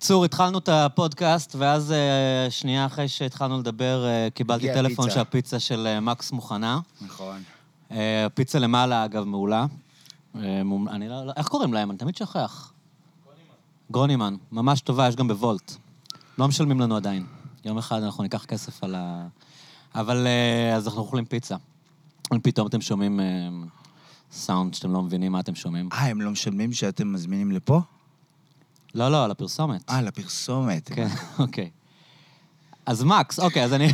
קיצור, התחלנו את הפודקאסט, ואז אה, שנייה אחרי שהתחלנו לדבר, אה, קיבלתי הגיעה טלפון פיצה. שהפיצה של אה, מקס מוכנה. נכון. אה, הפיצה למעלה, אגב, מעולה. אה, מומ- אני לא... לא- איך קוראים להם? אני תמיד שוכח. גרונימן. ממש טובה, יש גם בוולט. לא משלמים לנו עדיין. יום אחד אנחנו ניקח כסף על ה... אבל אה, אז אנחנו אוכלים פיצה. פתאום אתם שומעים אה, סאונד שאתם לא מבינים מה אתם שומעים. אה, הם לא משלמים שאתם מזמינים לפה? לא, לא, על הפרסומת. אה, לפרסומת. כן, אוקיי. אז מקס, אוקיי, אז אני...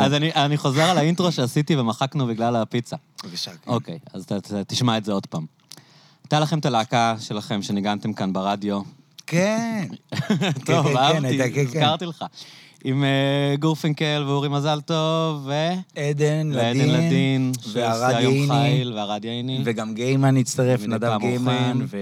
אז אני, אני חוזר על האינטרו שעשיתי ומחקנו בגלל הפיצה. בבקשה, כן. אוקיי, אז ת, ת, תשמע את זה עוד פעם. הייתה לכם את הלהקה שלכם שניגנתם כאן ברדיו. כן. טוב, כן, אהבתי, הייתה, כן, כן. הזכרתי לך. עם uh, גורפינקל ואורי מזל טוב, ו... עדן, ועדן לדין, לדין, וערד שעושה יום ייני. חיל, וערד ייני. וגם גיימן הצטרף, נדב גיימן. ו...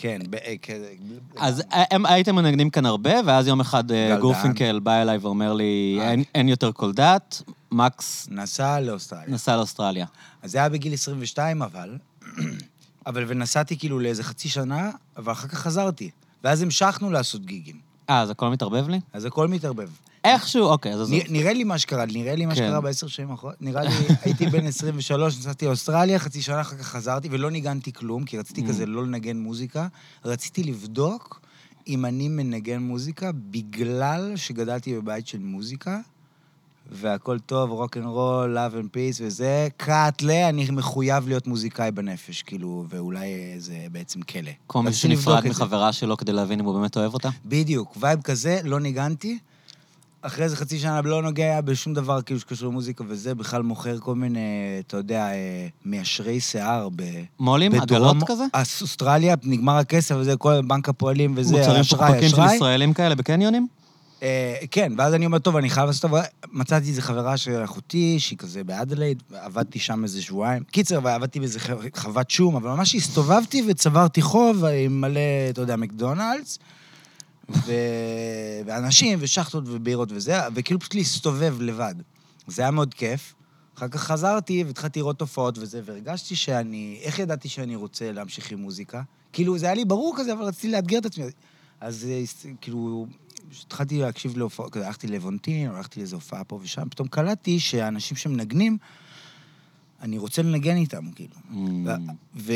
כן, ב- אה, כזה... אז אה, הם, הייתם מנגנים כאן הרבה, ואז יום אחד אה. גורפינקל בא אליי ואומר לי. אין, אין יותר כל דת, מקס נסע לאוסטרליה. נסע לאוסטרליה. אז זה היה בגיל 22, אבל... אבל ונסעתי כאילו לאיזה חצי שנה, אבל אחר כך חזרתי. ואז המשכנו לעשות גיגים. אה, אז הכל מתערבב לי? אז הכל מתערבב. איכשהו, אוקיי, אז עזוב. נ- נראה לי מה שקרה, נראה לי מה כן. שקרה בעשר שנים האחרונות. נראה לי, הייתי בן 23, נסעתי לאוסטרליה, חצי שנה אחר כך חזרתי, ולא ניגנתי כלום, כי רציתי Mm. כזה לא לנגן מוזיקה. רציתי לבדוק אם אני מנגן מוזיקה, בגלל שגדלתי בבית של מוזיקה, והכל טוב, rock and roll, love and peace וזה, cut ל, אני מחויב להיות מוזיקאי בנפש, כאילו, ואולי זה בעצם כלא. כמו מי שנפרד. מחברה שלו כדי להבין אם הוא באמת אוהב אותה? בדיוק, vibe כזה, לא ניגנתי. אחרי איזה חצי שנה לא נוגע בשום דבר כאילו שקשור למוזיקה וזה, בכלל מוכר כל מיני, אתה יודע, אה, מיישרי שיער ב... מו"לים? בדרום- עגלות כזה? אוסטרליה, נגמר הכסף וזה, כל בנק הפועלים וזה, מוצרים אשראי, פוקפקים של אשראי. ישראלים כאלה בקניונים? אה, כן, ואז אני אומר, טוב, אני חייב לעשות עבודה. מצאתי איזה חברה של אחותי, שהיא כזה באדלייד, עבדתי שם איזה שבועיים. קיצר, ועבדתי באיזה חוות שום, אבל ממש הסתובבתי וצברתי חוב עם מלא, אתה יודע, מקדונלדס, ו... ואנשים, ושחטות ובירות וזה, וכאילו פשוט להסתובב לבד. זה היה מאוד כיף. אחר כך חזרתי והתחלתי לראות תופעות וזה, והרגשתי שאני... איך ידעתי שאני רוצה להמשיך עם מוזיקה? כאילו, זה היה לי ברור כזה, אבל רציתי לאתגר את עצמי. אז אה, כאילו, התחלתי להקשיב להופעות, כזה, הלכתי לבונטין, הלכתי לאיזו הופעה פה ושם, פתאום קלטתי שהאנשים שמנגנים, אני רוצה לנגן איתם, כאילו. Mm. ו- ו...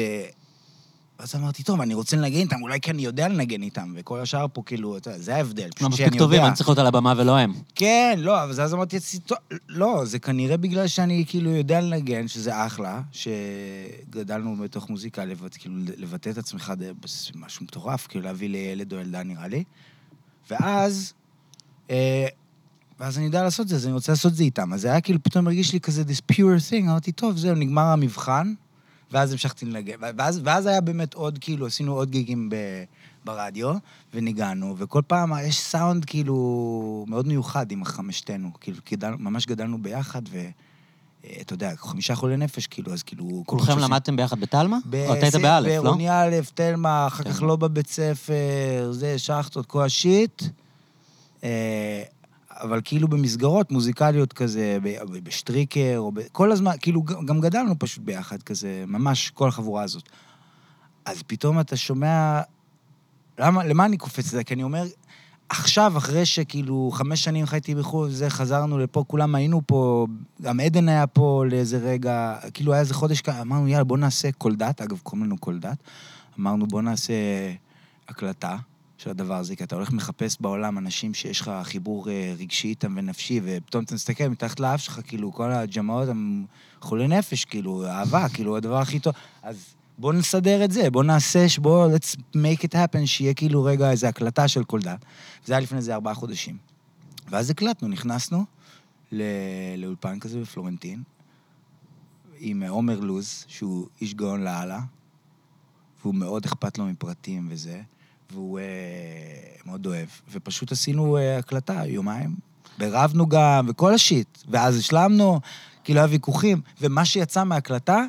ואז אמרתי, טוב, אני רוצה לנגן איתם, אולי כי אני יודע לנגן איתם, וכל השאר פה, כאילו, אתה יודע, זה ההבדל. לא פשוט מספיק שאני טובים, יודע. אני צריך להיות על הבמה ולא הם. כן, לא, אבל אז אמרתי "טוב, לא, זה כנראה בגלל שאני כאילו יודע לנגן, שזה אחלה, שגדלנו בתוך מוזיקה, לבט, כאילו לבטא את עצמך, זה משהו מטורף, כאילו להביא לילד או ילדה נראה לי. ואז, אה, ואז אני יודע לעשות את זה, אז אני רוצה לעשות את זה איתם. אז זה היה כאילו, פתאום הרגיש לי כזה this pure thing, אמרתי, טוב, זהו, נגמר המבחן, ואז המשכתי לנגן. ואז, ואז היה באמת עוד, כאילו, עשינו עוד גיגים ב, ברדיו, וניגענו, וכל פעם יש סאונד כאילו מאוד מיוחד עם חמשתנו. כאילו, גדל, ממש גדלנו ביחד, ואתה יודע, חמישה חולי נפש, כאילו, אז כאילו... כולכם למדתם ביחד בתלמה? או אתה היית באלף, לא? בעירוני א', תלמה, אחר כך כן. לא בבית ספר, זה, שחטות, כל השיט. אבל כאילו במסגרות מוזיקליות כזה, בשטריקר, או ב... כל הזמן, כאילו גם גדלנו פשוט ביחד כזה, ממש כל החבורה הזאת. אז פתאום אתה שומע... למה, למה אני קופץ לזה? כי אני אומר, עכשיו, אחרי שכאילו חמש שנים חייתי בחו"ל, זה, חזרנו לפה, כולם היינו פה, גם עדן היה פה לאיזה רגע, כאילו היה איזה חודש, כ- אמרנו, יאללה, בוא נעשה קולדת, אגב, קוראים לנו קולדת. אמרנו, בוא נעשה הקלטה של הדבר הזה, כי אתה הולך מחפש בעולם אנשים שיש לך חיבור אה, רגשי איתם ונפשי, ופתאום אתה מסתכל מתחת לאף שלך, כאילו, כל הג'מאות הם חולי נפש, כאילו, אהבה, כאילו, הדבר הכי טוב. אז בוא נסדר את זה, בוא נעשה, ש- בוא, let's make it happen, שיהיה כאילו רגע איזו הקלטה של קולדת. זה היה לפני איזה ארבעה חודשים. ואז הקלטנו, נכנסנו ל- לאולפן כזה בפלורנטין, עם אה, עומר לוז, שהוא איש גאון לאללה, והוא מאוד אכפת לו מפרטים וזה, והוא אה, מאוד אוהב. ופשוט עשינו אה, הקלטה, יומיים. ורבנו גם, וכל השיט. ואז השלמנו, כאילו היה ויכוחים. ומה שיצא מההקלטה,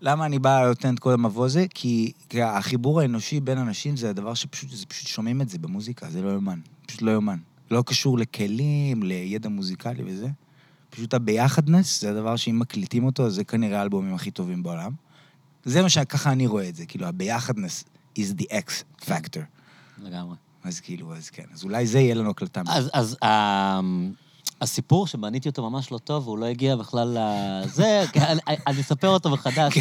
למה אני בא נותן את כל המבוא הזה? כי, כי החיבור האנושי בין אנשים זה הדבר שפשוט, זה פשוט שומעים את זה במוזיקה, זה לא יאומן. פשוט לא יאומן. לא קשור לכלים, לידע מוזיקלי וזה. פשוט הביחדנס, זה הדבר שאם מקליטים אותו, זה כנראה האלבומים הכי טובים בעולם. זה מה שככה אני רואה את זה, כאילו, הביחדנס is the X factor. לגמרי. אז כאילו, אז כן. אז אולי זה יהיה לנו הקלטה. אז, אז אה, הסיפור שבניתי אותו ממש לא טוב, והוא לא הגיע בכלל לזה, אני, אני אספר אותו מחדש.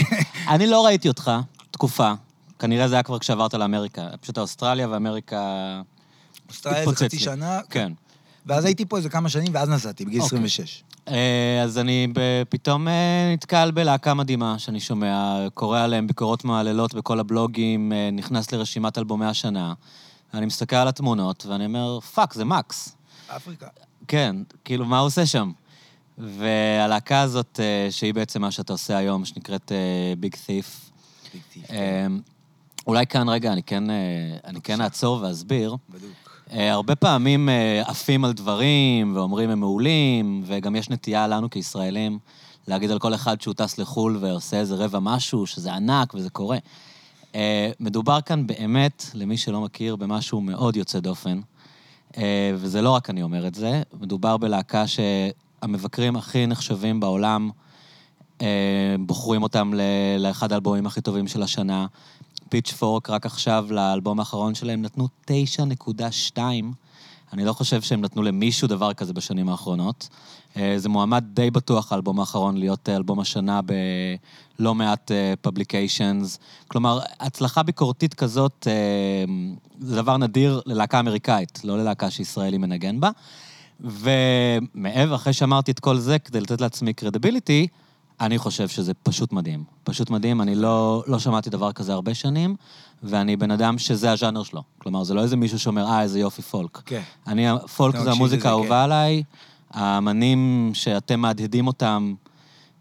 אני לא ראיתי אותך תקופה, כנראה זה היה כבר כשעברת לאמריקה. פשוט האוסטרליה ואמריקה... אוסטרליה זה חצי לי. שנה, כן. ואז הייתי פה איזה כמה שנים, ואז נסעתי, בגיל אוקיי. 26. אה, אז אני פתאום אה, נתקל בלהקה מדהימה שאני שומע, קורא עליהם ביקורות מהללות בכל הבלוגים, אה, נכנס לרשימת אלבומי השנה. אני מסתכל על התמונות, ואני אומר, fuck, זה מקס. אפריקה. כן, כאילו, מה הוא עושה שם? והלהקה הזאת, שהיא בעצם מה שאתה עושה היום, שנקראת Big Thief, אולי כאן רגע אני כן, אני כן אעצור ואסביר. בדוק. אה, הרבה פעמים אה, עפים על דברים ואומרים הם מעולים, וגם יש נטייה לנו כישראלים להגיד על כל אחד שהוא טס לחו"ל ועושה איזה רבע משהו, שזה ענק וזה קורה. אה, מדובר כאן באמת, למי שלא מכיר, במשהו מאוד יוצא דופן. וזה לא רק אני אומר את זה, מדובר בלהקה שהמבקרים הכי נחשבים בעולם בוחרים אותם לאחד האלבומים הכי טובים של השנה. פיץ' פורק רק עכשיו, לאלבום האחרון שלהם, נתנו 9.2. אני לא חושב שהם נתנו למישהו דבר כזה בשנים האחרונות. אה, זה מועמד די בטוח, האלבום האחרון, להיות אה, אלבום השנה בלא מעט publications. כלומר, הצלחה ביקורתית כזאת אה, זה דבר נדיר ללהקה אמריקאית, לא ללהקה שישראלי מנגן בה. ומעבר, אחרי שאמרתי את כל זה, כדי לתת לעצמי credibility, אני חושב שזה פשוט מדהים. פשוט מדהים, אני לא, לא שמעתי דבר כזה הרבה שנים, ואני בן אדם שזה הז'אנר שלו. כלומר, זה לא איזה מישהו שאומר, אה, איזה יופי פולק. כן. אני, פולק זה המוזיקה האהובה כן. עליי, האמנים שאתם מהדהדים אותם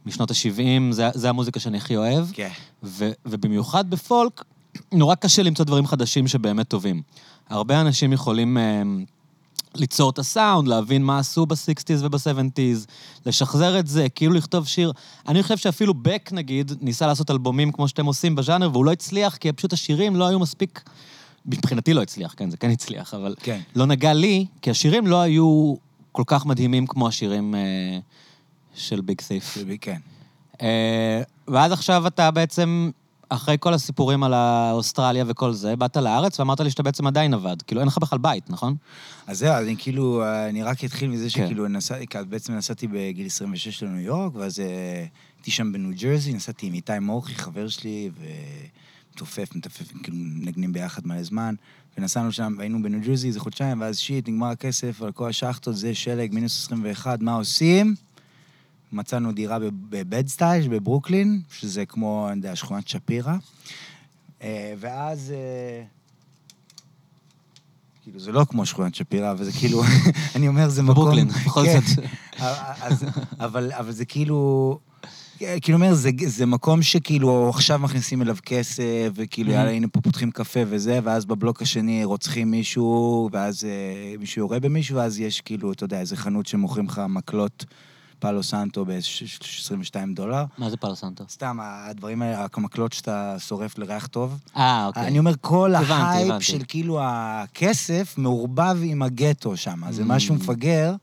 משנות ה-70, זה, זה המוזיקה שאני הכי אוהב. כן. ו, ובמיוחד בפולק, נורא קשה למצוא דברים חדשים שבאמת טובים. הרבה אנשים יכולים אה, ליצור את הסאונד, להבין מה עשו ב-60's וב-70's, לשחזר את זה, כאילו לכתוב שיר. אני חושב שאפילו בק, נגיד, ניסה לעשות אלבומים כמו שאתם עושים בז'אנר, והוא לא הצליח, כי פשוט השירים לא היו מספיק... מבחינתי לא הצליח, כן, זה כן הצליח, אבל כן. לא נגע לי, כי השירים לא היו כל כך מדהימים כמו השירים אה, של ביג סייף. כן. אה, ואז עכשיו אתה בעצם, אחרי כל הסיפורים על האוסטרליה וכל זה, באת לארץ ואמרת לי שאתה בעצם עדיין עבד. כאילו, אין לך בכלל בית, נכון? אז זהו, אני כאילו, אני רק אתחיל מזה כן. שכאילו כי אז בעצם נסעתי בגיל 26 לניו יורק, ואז אה, הייתי שם בניו ג'רזי, נסעתי עם איתי מורכי, חבר שלי, ומתופף, מתופף, כאילו מנגנים ביחד מלא זמן, ונסענו שם, היינו בניו ג'רזי איזה חודשיים, ואז שיט, נגמר הכסף על כל השחטות, זה שלג, מינוס 21, מה עושים? מצאנו דירה בבדסטייג' בברוקלין, שזה כמו, אני יודע, שכונת שפירא. אה, ואז... אה, כאילו, זה לא כמו שכונת שפירא, אבל זה כאילו, אני אומר, זה מקום... ברוקלין, בכל כן. זאת. אבל, זה כאילו... כאילו אומר, זה, זה מקום שכאילו עכשיו מכניסים אליו כסף, וכאילו, Mhm. יאללה, הנה פה פותחים קפה וזה, ואז בבלוק השני רוצחים מישהו, ואז אה, מישהו יורה במישהו, ואז יש כאילו, אתה יודע, איזה חנות שמוכרים לך מקלות פאלו סנטו ב-22 דולר. מה זה פאלו סנטו? סתם, הדברים האלה, המקלות שאתה שורף לריח טוב. אה, אוקיי. אני אומר, כל הבנתי, ההייפ הבנתי. של כאילו הכסף מעורבב עם הגטו שם. זה Mm. משהו מפגר,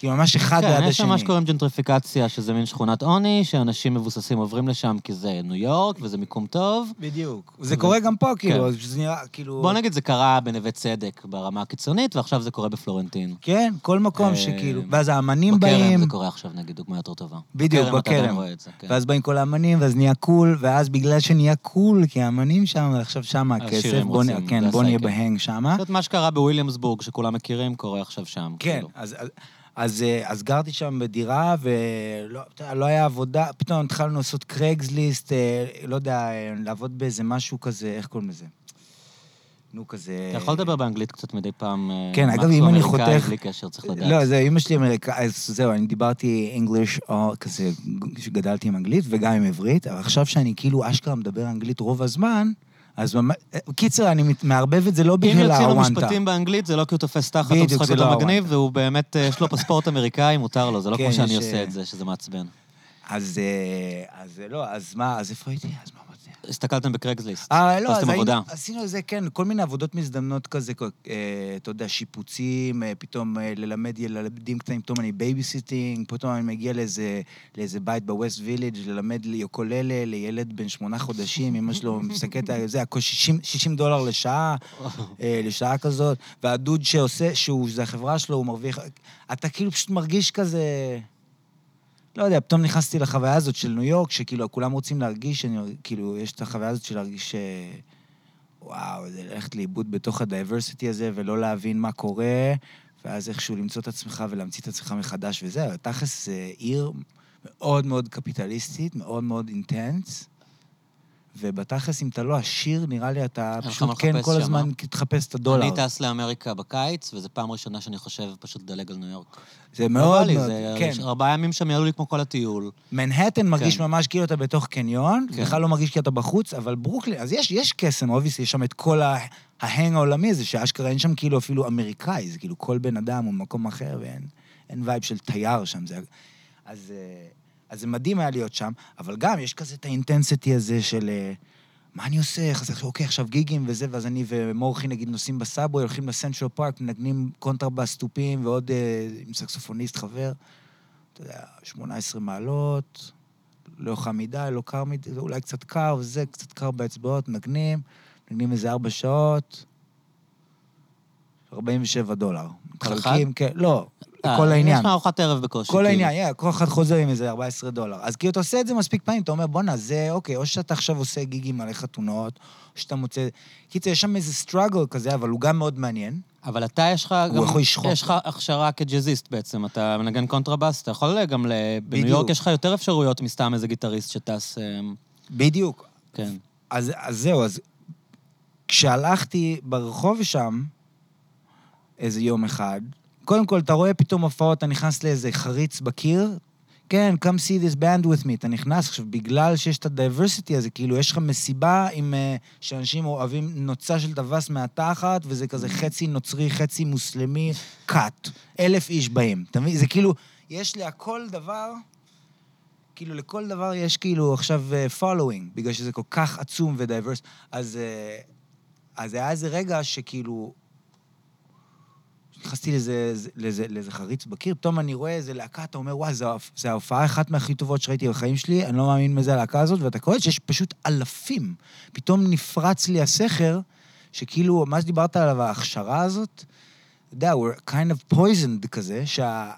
כאילו ממש אחד ליד כן, השני. יש שם מה שקוראים ג'נטריפיקציה, שזה מין שכונת עוני, שאנשים מבוססים עוברים לשם כי זה ניו יורק וזה מיקום טוב. בדיוק. זה קורה גם פה, כאילו, כן. שזה נראה, כאילו... בוא נגיד, זה קרה בנווה צדק ברמה הקיצונית, ועכשיו זה קורה בפלורנטין. כן, כל מקום אה, שכאילו... ואז האמנים בכרם באים, זה קורה עכשיו, נגיד, דוגמה יותר טובה. בדיוק, בכרם. זה, כן. ואז באים כל האמנים, ואז נהיה cool, ואז בגלל שנהיה cool, כי האמנים שם, עכשיו שם הכסף, בוא כן, זה נהיה. ב hang שם. זאת מה שקרה בוויליאמסבורג, שכולם מכירים, קורה עכשיו שם. כן, כאילו. אז, אז, אז, אה, אז גרתי שם בדירה, ולא לא היה עבודה, פתאום התחלנו לעשות Craigslist, אה, לא יודע, אה, לעבוד באיזה משהו כזה, איך קוראים לזה? נו, כזה... אתה יכול לדבר באנגלית קצת מדי פעם. כן, אגב, אם אני חותך- בלי קשר, צריך לדעת. לא, זה אמא שלי אמריקאי, אז זהו, אני דיברתי אנגליש, או כזה, שגדלתי עם אנגלית, וגם עם עברית, אבל עכשיו שאני כאילו אשכרה מדבר אנגלית רוב הזמן, אז. קיצר, אני מערבב את זה לא אם בגלל יוצאים לו הוואנטה. משפטים באנגלית, זה לא כי הוא תופס תחת בדיוק, משחק זה אותו מגניב, הוואנטה. והוא באמת, אה, יש לו פספורט אמריקאי, מותר לו, זה לא כן, כמו שאני עושה אה, את זה, שזה מעצבן. אז, אה, אז לא, אז מה, אז איפה הייתי? אז מה? הסתכלתם בקרקסליסט. אה, לא, אז עבודה. עשינו זה, כן, כל מיני עבודות מזדמנות כזה, אה, אתה יודע, שיפוצים, אה, פתאום אה, ללמד ילדים קטנים, פתאום אני babysitting, פתאום אני מגיע לאיזה, לאיזה בית בווסט וילג' ללמד יוקוללה לילד בן שמונה חודשים, אמא שלו מסתכלת על זה, הכל 60, 60 דולר לשעה, לשעה כזאת, והדוד שעושה, שהוא, זה החברה שלו, הוא מרוויח... אתה כאילו פשוט מרגיש כזה... לא יודע, פתאום נכנסתי לחוויה הזאת של ניו יורק, שכאילו כולם רוצים להרגיש, אני, כאילו, יש את החוויה הזאת של להרגיש ש... וואו, זה ללכת לאיבוד בתוך ה diversity הזה ולא להבין מה קורה, ואז איכשהו למצוא את עצמך ולהמציא את עצמך מחדש וזהו. תכלס זה עיר מאוד מאוד קפיטליסטית, מאוד מאוד intense, ובתכלס, אם אתה לא עשיר, נראה לי אתה פשוט כן כל שם, הזמן תחפש את הדולר. אני טס לאמריקה בקיץ, וזו פעם ראשונה שאני חושב פשוט לדלג על ניו יורק. זה מאוד לי, זה- כן. ארבעה ימים שם יעלו לי כמו כל הטיול. מנהטן מרגיש כן. ממש כאילו אתה בתוך קניון, כן. בכלל לא מרגיש כאילו אתה בחוץ, אבל ברוקלין, אז יש, יש קסם, obviously, יש שם את כל ה- ה hang העולמי הזה, שאשכרה אין שם כאילו אפילו אמריקאי, זה כאילו כל בן אדם הוא במקום אחר, ואין אין vibe של תייר שם. זה, אז, אה, אז זה מדהים היה להיות שם, אבל גם יש כזה את ה intensity הזה של... אה, מה אני עושה? אז אוקיי, עכשיו גיגים וזה, ואז אני ומורחי, נגיד, נוסעים ב subway, הולכים לסנטרל פארק, מנגנים קונטרבאס תופים, ועוד אה, עם סקסופוניסט חבר. אתה יודע, 18 מעלות, לא חם מדי, לא קר מדי, אולי קצת קר וזה, קצת קר באצבעות, מנגנים, מנגנים איזה ארבע שעות, 47 דולר. מתחלקים, כן, לא, כל העניין. יש לך ארוחת ערב בקושי. כל כאילו. העניין, כל אחד חוזר עם איזה 14 דולר. אז כאילו, אתה עושה את זה מספיק פעמים, אתה אומר, בואנה, זה, אוקיי, או שאתה עכשיו עושה גיגים מלא חתונות, או שאתה מוצא... קיצר, יש שם איזה struggle כזה, אבל הוא גם מאוד מעניין. אבל אתה, יש לך הוא גם... יכול לשחוט. יש לך הכשרה כג'אזיסט בעצם. אתה מנגן קונטרבאס, אתה יכול גם ל... בניו. יורק יש לך יותר אפשרויות מסתם איזה גיטריסט שטס... אה, בדיוק. כן. אז, אז זהו, אז כשהלכתי ברחוב שם, איזה יום אחד, קודם כל, אתה רואה פתאום הופעות, אתה נכנס לאיזה חריץ בקיר, כן, come see this band with me, אתה נכנס, עכשיו, בגלל שיש את ה diversity הזה, כאילו, יש לך מסיבה עם... אה, שאנשים אוהבים נוצה של טווס מהתחת, וזה כזה חצי נוצרי, חצי מוסלמי, cut. אלף איש באים, אתה מבין? זה כאילו, יש להכל דבר... כאילו, לכל דבר יש כאילו עכשיו uh, following, בגלל שזה כל כך עצום ו diverse. אז, uh, אז היה איזה רגע שכאילו... נכנסתי לאיזה, לאיזה, לאיזה חריץ בקיר, פתאום אני רואה איזה להקה, אתה אומר, וואי, זו, זו ההופעה אחת מהכי טובות שראיתי בחיים שלי, אני לא מאמין מזה הלהקה הזאת, ואתה קולט שיש פשוט אלפים. פתאום נפרץ לי הסכר, שכאילו, מה שדיברת עליו, ההכשרה הזאת, אתה יודע, we're kind of poisoned כזה, שה...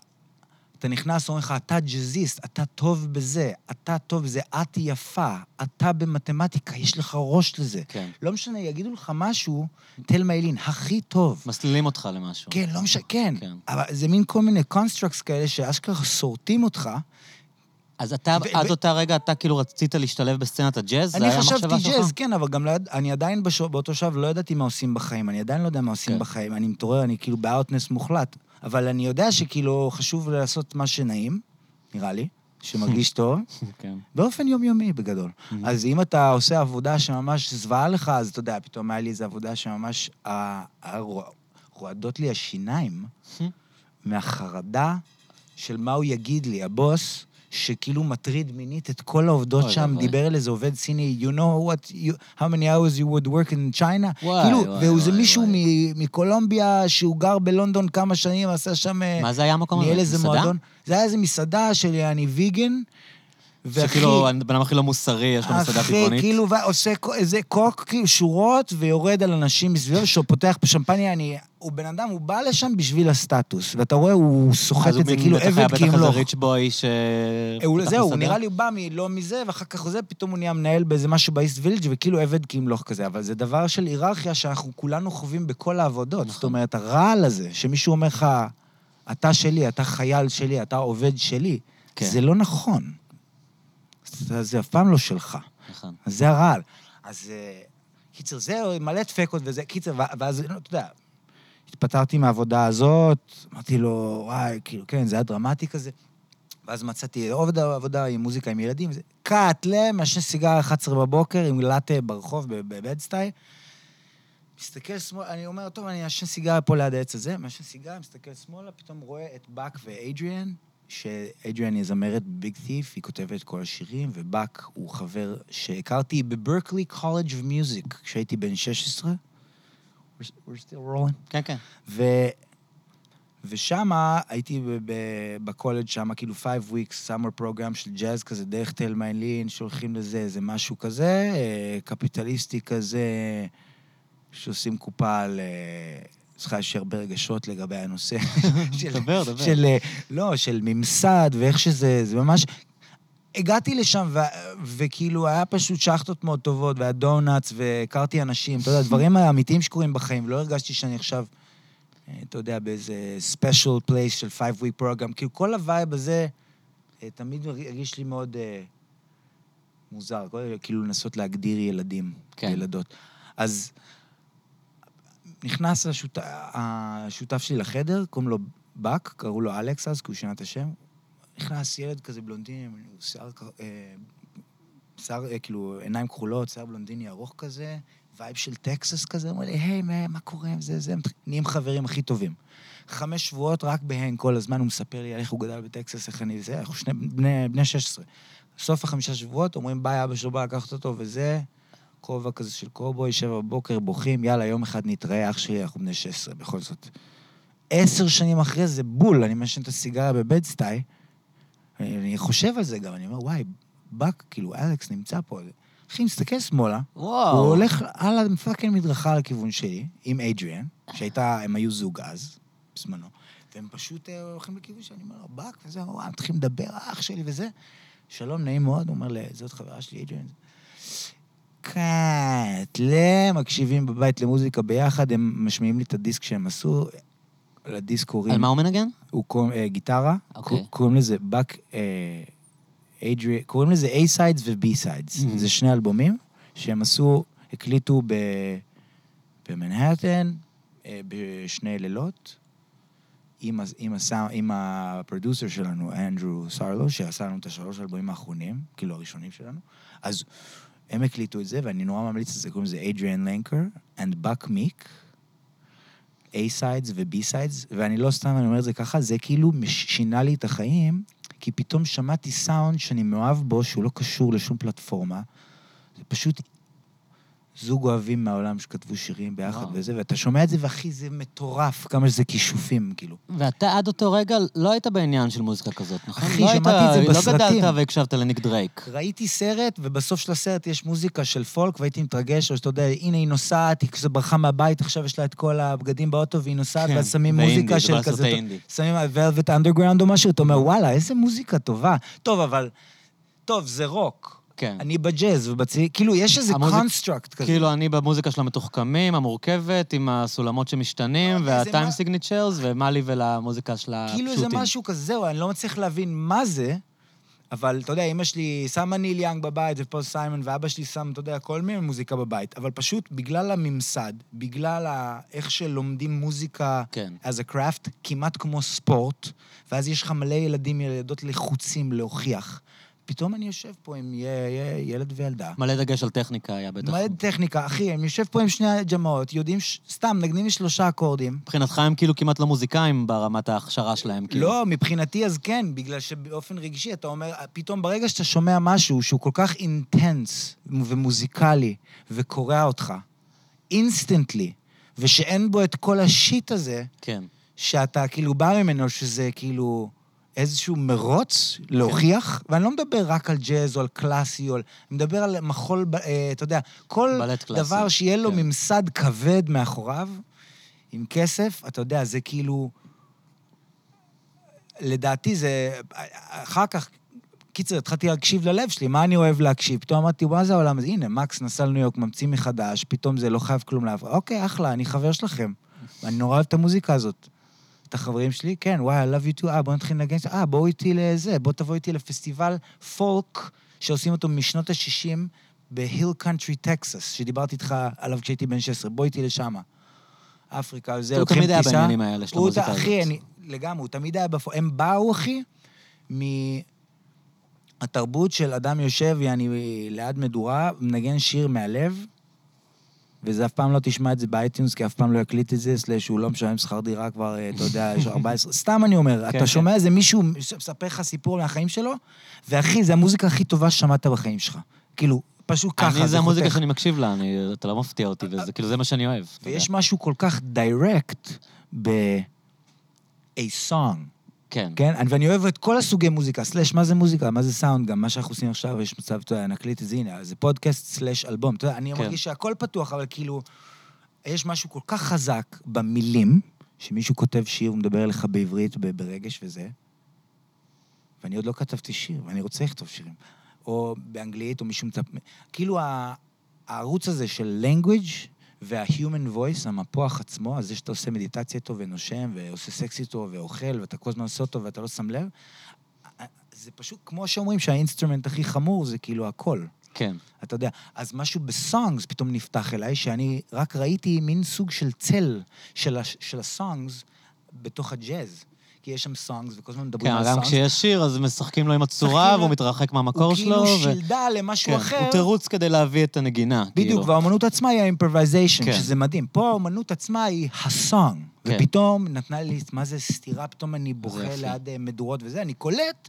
אתה נכנס, אומרים לך, אתה ג'אזיסט, אתה טוב בזה, אתה טוב בזה, את יפה, אתה במתמטיקה, יש לך ראש לזה. כן. לא משנה, יגידו לך משהו, תל מיילין, הכי טוב. מסלילים אותך למשהו. כן, לא משנה, כן. כן. אבל זה מין כל מיני קונסטרקטס כאלה שאשכרה שורטים אותך. אז אתה, ו- עד ו- אותה רגע, אתה כאילו רצית להשתלב בסצנת הג'אז? אני חשבתי? ג'אז, כן, אבל גם לא. אני עדיין בשו... באותו שלב לא ידעתי מה עושים בחיים. אני עדיין לא יודע מה עושים כן. בחיים. אני מתעורר, אני כאילו באאוטנס מוחלט. אבל אני יודע שכאילו חשוב לעשות מה שנעים, נראה לי, שמרגיש טוב. כן. באופן יומיומי בגדול. אז אם אתה עושה עבודה שממש זוועה לך, אז אתה יודע, פתאום היה לי איזו עבודה שממש רוע- רועדות לי השיניים מהחרדה של מה הוא יגיד לי, הבוס, שכאילו מטריד מינית את כל העובדות שם. דיבר אל איזה עובד סיני, you know what, you, how many hours you would work in China? וואי, כאילו, וואי, והוא זה וואי, מישהו וואי. מקולומביה, שהוא גר בלונדון כמה שנים, עשה שם... מה זה היה המקום הזה? ניהל איזה מסעדה? מועדון. זה היה איזה מסעדה של יעני ויגן. שכאילו, הבן אדם הכי לא מוסרי, יש לו מסעדה אחי, טבעונית. כאילו, ועושה כ- איזה קוק, כאילו, שורות, ויורד על אנשים מסביבו, שפותח בשמפניה, אני... הוא בן אדם, הוא בא לשם בשביל הסטטוס, ואתה רואה, הוא סוחט אז הוא את זה, כאילו בטח היה עבד בטח איזה כמלוך. ריץ' בוי ש... הוא- זהו, מסעדה? נראה לי הוא בא מלא מזה, ואחר כך זה, פתאום הוא נהיה מנהל באיזה משהו באיסט וילג' וכאילו עבד כמלוך כזה. אבל זה דבר של היררכיה שאנחנו כולנו חווים בכל העבודות. נכון. זאת אומרת, הרעל הזה, שמישהו אומר לך, אתה שלי, אתה חייל שלי, אתה עובד שלי, כן. זה לא נכון. זה, זה אף פעם לא שלך. נכון. אז זה הרעל. אז אה, קיצר, זה מלא דפקות וזה, קיצר, ואז, לא, אתה יודע, התפטרתי מהעבודה הזאת, אמרתי לו, וואי, כאילו, כן, זה היה דרמטי כזה. ואז מצאתי עוד עבודה עם מוזיקה עם ילדים, וזה קאטלה, מעשן סיגר 11 בבוקר עם לאטה ברחוב ב- בבדסטייל. מסתכל שמאלה, אני אומר, טוב, אני אעשן סיגר פה ליד העץ הזה, מעשן סיגר, מסתכל שמאלה, פתאום רואה את באק ואדריאן, שאדריאן היא זמרת Big Thief, היא כותבת את כל השירים, ובאק הוא חבר שהכרתי ב Berklee College of Music, כשהייתי בן 16. We're, we're still rolling. כן, כן. ו... ושם הייתי בקולג' שם, כאילו five weeks summer program של ג'אז כזה, דרך תלמה לין, שהולכים לזה, איזה משהו כזה, אה, קפיטליסטי כזה, שעושים קופה על... צריכה יש הרבה רגשות לגבי הנושא. של- דבר, דבר. של, אה, לא, של ממסד, ואיך שזה, זה ממש... הגעתי לשם, ו- וכאילו, היה פשוט שחטות מאוד טובות, והיה דונלדס, והכרתי אנשים, אתה יודע, דברים האמיתיים שקורים בחיים. לא הרגשתי שאני עכשיו, אה, אתה יודע, באיזה special place של five week program. כאילו, כל הווייב הזה אה, תמיד הרגיש לי מאוד אה, מוזר, כאילו לנסות להגדיר ילדים, כן. ילדות. אז נכנס השות... השותף שלי לחדר, קוראים לו באק, קראו לו אלכס אז, כי הוא שינה את השם. נכנס ילד כזה בלונדיני, שיער, אה, שיער, אה, כאילו, עיניים כחולות, שיער בלונדיני ארוך כזה, vibe של טקסס כזה, אומר לי, היי, מה, מה קורה עם זה, זה, נהיים חברים הכי טובים. חמש שבועות רק בהן כל הזמן, הוא מספר לי על איך הוא גדל בטקסס, איך אני זה, אנחנו שני בני, בני 16. סוף החמישה שבועות, אומרים, ביי, אבא שלו בא לקחת אותו, וזה, כובע כזה של קובוי, שבע בבוקר, בוכים, יאללה, יום אחד נתראה, אח שלי, אנחנו בני 16, בכל זאת. עשר שנים אחרי זה, בול, אני מעשן את הסיגריה ב Bed-Stuy, אני, אני חושב על זה גם, אני אומר, וואי, באק, כאילו, אלכס נמצא פה. אחי, מסתכל שמאלה, וואו. הוא הולך על ה fucking מדרכה לכיוון שלי, עם אדריאן, שהייתה, הם היו זוג אז, בזמנו, והם פשוט אה, הולכים לכיוון שלי, אני אומר לו, באק, וזה, וואי, הם מתחילים לדבר, אח שלי וזה. שלום, נעים מאוד, הוא אומר לי, זאת חברה שלי, אדריאן. קאט, מקשיבים בבית למוזיקה ביחד, הם משמיעים לי את הדיסק שהם עשו, לדיסק קוראים... על מה הוא מנגן? הוא קוראים, אה, גיטרה, אוקיי. קור- קוראים לזה באק, אה, אדרי, קוראים לזה A-Sides ו-B-Sides. Mhm. זה שני אלבומים שהם עשו, הקליטו ב, במנהטן, אה, בשני לילות, עם, עם, עם הפרודוסר שלנו, אנדרו סרלו, שעשה לנו את השלוש אלבומים האחרונים, כאילו הראשונים שלנו. אז הם הקליטו את זה, ואני נורא ממליץ על זה, קוראים לזה אדריאן לנקר and Buck Meek. A-Sides ו-B-Sides, ואני לא סתם, אני אומר את זה ככה, זה כאילו שינה לי את החיים, כי פתאום שמעתי סאונד שאני מאוהב בו, שהוא לא קשור לשום פלטפורמה. זה פשוט זוג אוהבים מהעולם שכתבו שירים ביחד וואו. וזה, ואתה שומע את זה, ואחי, זה מטורף, כמה שזה כישופים, כאילו. ואתה עד אותו רגע לא היית בעניין של מוזיקה כזאת, נכון? אחי, לא היית- שמעתי את זה בסרטים. לא גדלת והקשבת לניק דרייק. ראיתי סרט, ובסוף של הסרט יש מוזיקה של פולק, והייתי מתרגש, או שאתה יודע, הנה היא נוסעת, היא כזה ברחה מהבית, עכשיו יש לה את כל הבגדים באוטו, והיא נוסעת, כן, ואז שמים מוזיקה של כזה... שמים Velvet Underground או משהו, אתה אומר, וואלה, איזה מוזיקה טובה. טוב, אבל... טוב, זה רוק. כן. אני בג'אז ובצליל, כאילו, יש איזה ה music- construct כזה. כאילו, אני במוזיקה של המתוחכמים, המורכבת, עם הסולמות שמשתנים, מה- signatures, ומה לי ולמוזיקה של הפשוטים. כאילו זה משהו כזה, אני לא מצליח להבין מה זה, אבל אתה יודע, אמא שלי שמה ניל יאנג בבית ופול סיימון, ואבא שלי שם, אתה יודע, כל מיני מוזיקה בבית, אבל פשוט בגלל הממסד, בגלל ה... איך שלומדים מוזיקה כן. as a craft, כמעט כמו ספורט, ואז יש לך מלא ילדים, ילדות לחוצים להוכיח. פתאום אני יושב פה עם י- י- ילד וילדה. מלא דגש על טכניקה היה בטח. מלא טכניקה, אחי, אני יושב פה עם שני הג'מעות, יודעים, ש... סתם, נגנים לי שלושה אקורדים. מבחינתך הם כאילו כמעט לא מוזיקאים ברמת ההכשרה שלהם, כאילו. לא, מבחינתי אז כן, בגלל שבאופן רגשי אתה אומר, פתאום ברגע שאתה שומע משהו שהוא כל כך intense ומוזיקלי וקורע אותך, instantly, ושאין בו את כל ה shit הזה, כן. שאתה כאילו בא ממנו, שזה כאילו איזשהו מרוץ להוכיח, ואני לא מדבר רק על ג'אז או על קלאסי, או על... אני מדבר על מחול, אה, אתה יודע, כל דבר שיהיה לו כן. ממסד כבד מאחוריו, עם כסף, אתה יודע, זה כאילו... לדעתי זה... אחר כך, קיצר, התחלתי להקשיב ללב שלי, מה אני אוהב להקשיב? פתאום אמרתי, מה זה העולם הזה? הנה, מקס נסע לניו יורק, ממציא מחדש, פתאום זה לא חייב כלום לאף... אוקיי, אחלה, אני חבר שלכם. ואני נורא אוהב את המוזיקה הזאת. את החברים שלי, כן, וואי, I love you too, אה, בוא נתחיל לנגן, אה, בואו איתי לזה, בוא תבוא איתי לפסטיבל פולק, שעושים אותו משנות ה-60 בהיל קאנטרי, טקסס, שדיברתי איתך עליו כשהייתי בן 16, בוא איתי לשם. אפריקה, זה, הוא לוקחים תמיד היה טיסה. בעניינים האלה של הוא המוזיקה הזאת. אחי, אני, לגמרי, הוא תמיד היה בפו... הם באו, אחי, מהתרבות של אדם יושב, יעני, ליד מדורה, מנגן שיר מהלב, וזה אף פעם לא תשמע את זה ב iTunes, כי אף פעם לא יקליט את זה, slash הוא לא משלם שכר דירה כבר, אה, אתה יודע, יש לו 14... סתם אני אומר, כן, אתה שומע איזה מישהו מספר לך סיפור מהחיים שלו, ואחי, זה המוזיקה הכי טובה ששמעת בחיים שלך. כאילו, פשוט ככה, אני, זה המוזיקה. שאני מקשיב לה, אני, אתה לא מפתיע אותי, וזה כאילו, זה מה שאני אוהב. ויש. משהו כל כך direct ב... a song, כן. כן? אני- ואני אוהב את כל הסוגי מוזיקה, slash, מה זה מוזיקה, מה זה סאונד, גם מה שאנחנו עושים עכשיו, יש מצב, אתה יודע, נקליט את זה, הנה, זה פודקאסט slash אלבום. אתה יודע, אני כן. מרגיש שהכל פתוח, אבל כאילו, יש משהו כל כך חזק במילים, שמישהו כותב שיר, הוא מדבר אליך בעברית, ברגש וזה, ואני עוד לא כתבתי שיר, ואני רוצה לכתוב שירים. או באנגלית, או מישהו מצפ... כאילו, הערוץ הזה של language וה-human voice, המפוח עצמו, אז זה שאתה עושה מדיטציה איתו ונושם, ועושה סקס איתו, ואוכל, ואתה כל הזמן עושה אותו ואתה לא שם לב, זה פשוט כמו שאומרים שה instrument הכי חמור זה כאילו הקול. כן. אתה יודע, אז משהו ב songs פתאום נפתח אליי, שאני רק ראיתי מין סוג של צל של, של ה songs בתוך הג'אז. כי יש שם songs, וכל הזמן מדברים כן, על גם songs. כשיש שיר, אז משחקים לו עם הצורה, והוא מתרחק מהמקור הוא שלו. כאילו ו- שילדה למשהו כן, אחר. הוא תירוץ כדי להביא את הנגינה. בדיוק, כאילו. והאומנות עצמה היא ה improvisation, כן. שזה מדהים. פה האומנות עצמה היא ה song. כן. ופתאום נתנה לי, מה זה סתירה, פתאום אני בוכה. ליד אה, מדורות וזה, אני קולט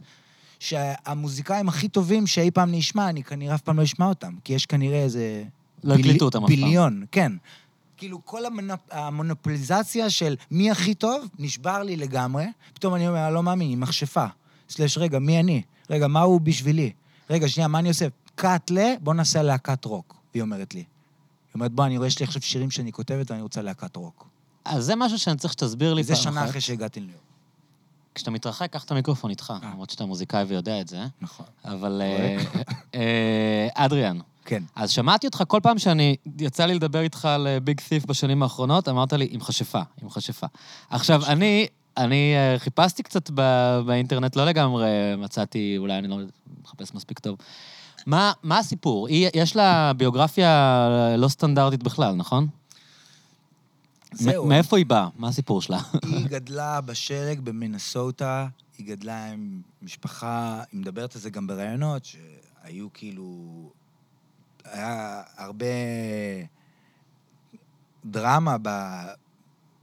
שהמוזיקאים הכי טובים שאי פעם נשמע, אני כנראה אף פעם לא אשמע אותם, כי יש כנראה איזה... לא הקליטו אותם אף פעם. ביליון, כן. כאילו, כל המונופ... המונופוליזציה של מי הכי טוב, נשבר לי לגמרי. פתאום אני אומר, לא מאמין, היא מכשפה. סלש, רגע, מי אני? רגע, מה הוא בשבילי? רגע, שנייה, מה אני עושה? קאט ל... בוא נעשה להקת רוק, היא אומרת לי. היא אומרת, בוא, אני רואה, יש לי עכשיו שירים שאני כותבת ואני רוצה להקת רוק. אז זה משהו שאני צריך שתסביר לי זה פעם שנה אחת. אחרי שהגעתי לניו יורק. כשאתה מתרחק, קח את המיקרופון איתך, אה. למרות שאתה מוזיקאי ויודע את זה. נכון. אבל אה, אה, אדריאן, כן. אז שמעתי אותך כל פעם שאני, יצא לי לדבר איתך על ביג ת'יף בשנים האחרונות, אמרת לי, עם חשפה, עם חשפה. עכשיו, אני, אני אה, חיפשתי קצת ב- באינטרנט, לא לגמרי מצאתי, אולי אני לא מחפש מספיק טוב. מה, מה הסיפור? היא, יש לה ביוגרפיה לא סטנדרטית בכלל, נכון? זהו. מאיפה היא באה? מה הסיפור שלה? היא גדלה בשלג במינסוטה, היא גדלה עם משפחה, היא מדברת על זה גם בראיונות, שהיו כאילו... היה הרבה דרמה.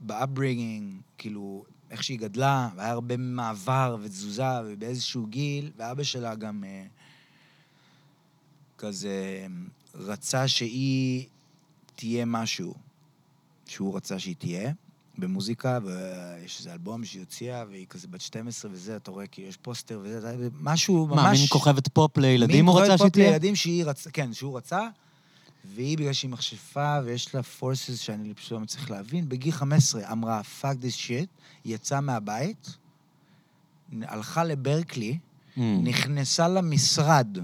ב upbringing, כאילו, איך שהיא גדלה, והיה הרבה מעבר ותזוזה, ובאיזשהו גיל, ואבא שלה גם אה, כזה רצה שהיא תהיה משהו שהוא רצה שהיא תהיה. במוזיקה, ויש איזה אלבום שהיא הוציאה, והיא כזה בת 12 וזה, אתה רואה, כאילו, יש פוסטר וזה, זה משהו ממש... מה, מין כוכבת פופ לילדים מין הוא כוכבת רצה פופ שתהיה? לילדים שהיא רצה, כן, שהוא רצה, והיא, בגלל שהיא מכשפה ויש לה forces שאני פשוט לא מצליח להבין, בגיל 15 אמרה, fuck this shit, יצאה מהבית, הלכה לברקלי, Mm. נכנסה למשרד.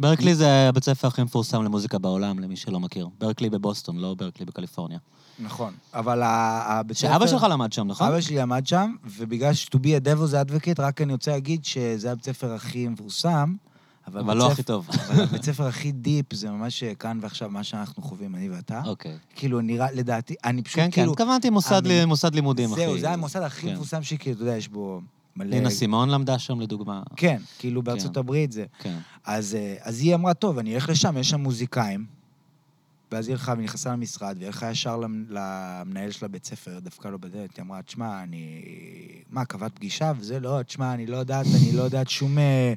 ברקלי זה הבית ספר הכי מפורסם למוזיקה בעולם, למי שלא מכיר. ברקלי בבוסטון, לא ברקלי בקליפורניה. נכון. אבל ה- הבית ספר... שאבא שלך למד שם, נכון? אבא שלי למד שם, ובגלל ש- to be a devil's advocate, רק אני רוצה להגיד שזה הבית ספר הכי מפורסם, אבל, אבל לא ספר- הכי טוב. אבל הבית ספר הכי deep זה ממש כאן ועכשיו, מה שאנחנו חווים, אני ואתה. אוקיי. כאילו, נראה, לדעתי, אני פשוט כן, כן, כאילו... התכוונתי מוסד אני- מוסד לימודים, אחי. זהו, זה המוסד הכי כן. מפורסם שכאילו, אתה יודע, יש בו מלא... נינה סימון למדה שם, לדוגמה. כן, כאילו בארצות הברית זה. כן. אז, אה, אז היא אמרה, טוב, אני אלך לשם, יש שם מוזיקאים. ואז היא הלכה ונכנסה למשרד, והיא הלכה ישר למ- למנהל של הבית ספר, דפקה לו בדלת, היא אמרה, תשמע, אני... מה, קבעת פגישה? וזה לא, תשמע, אני לא יודעת, אני לא יודעת שום, אה,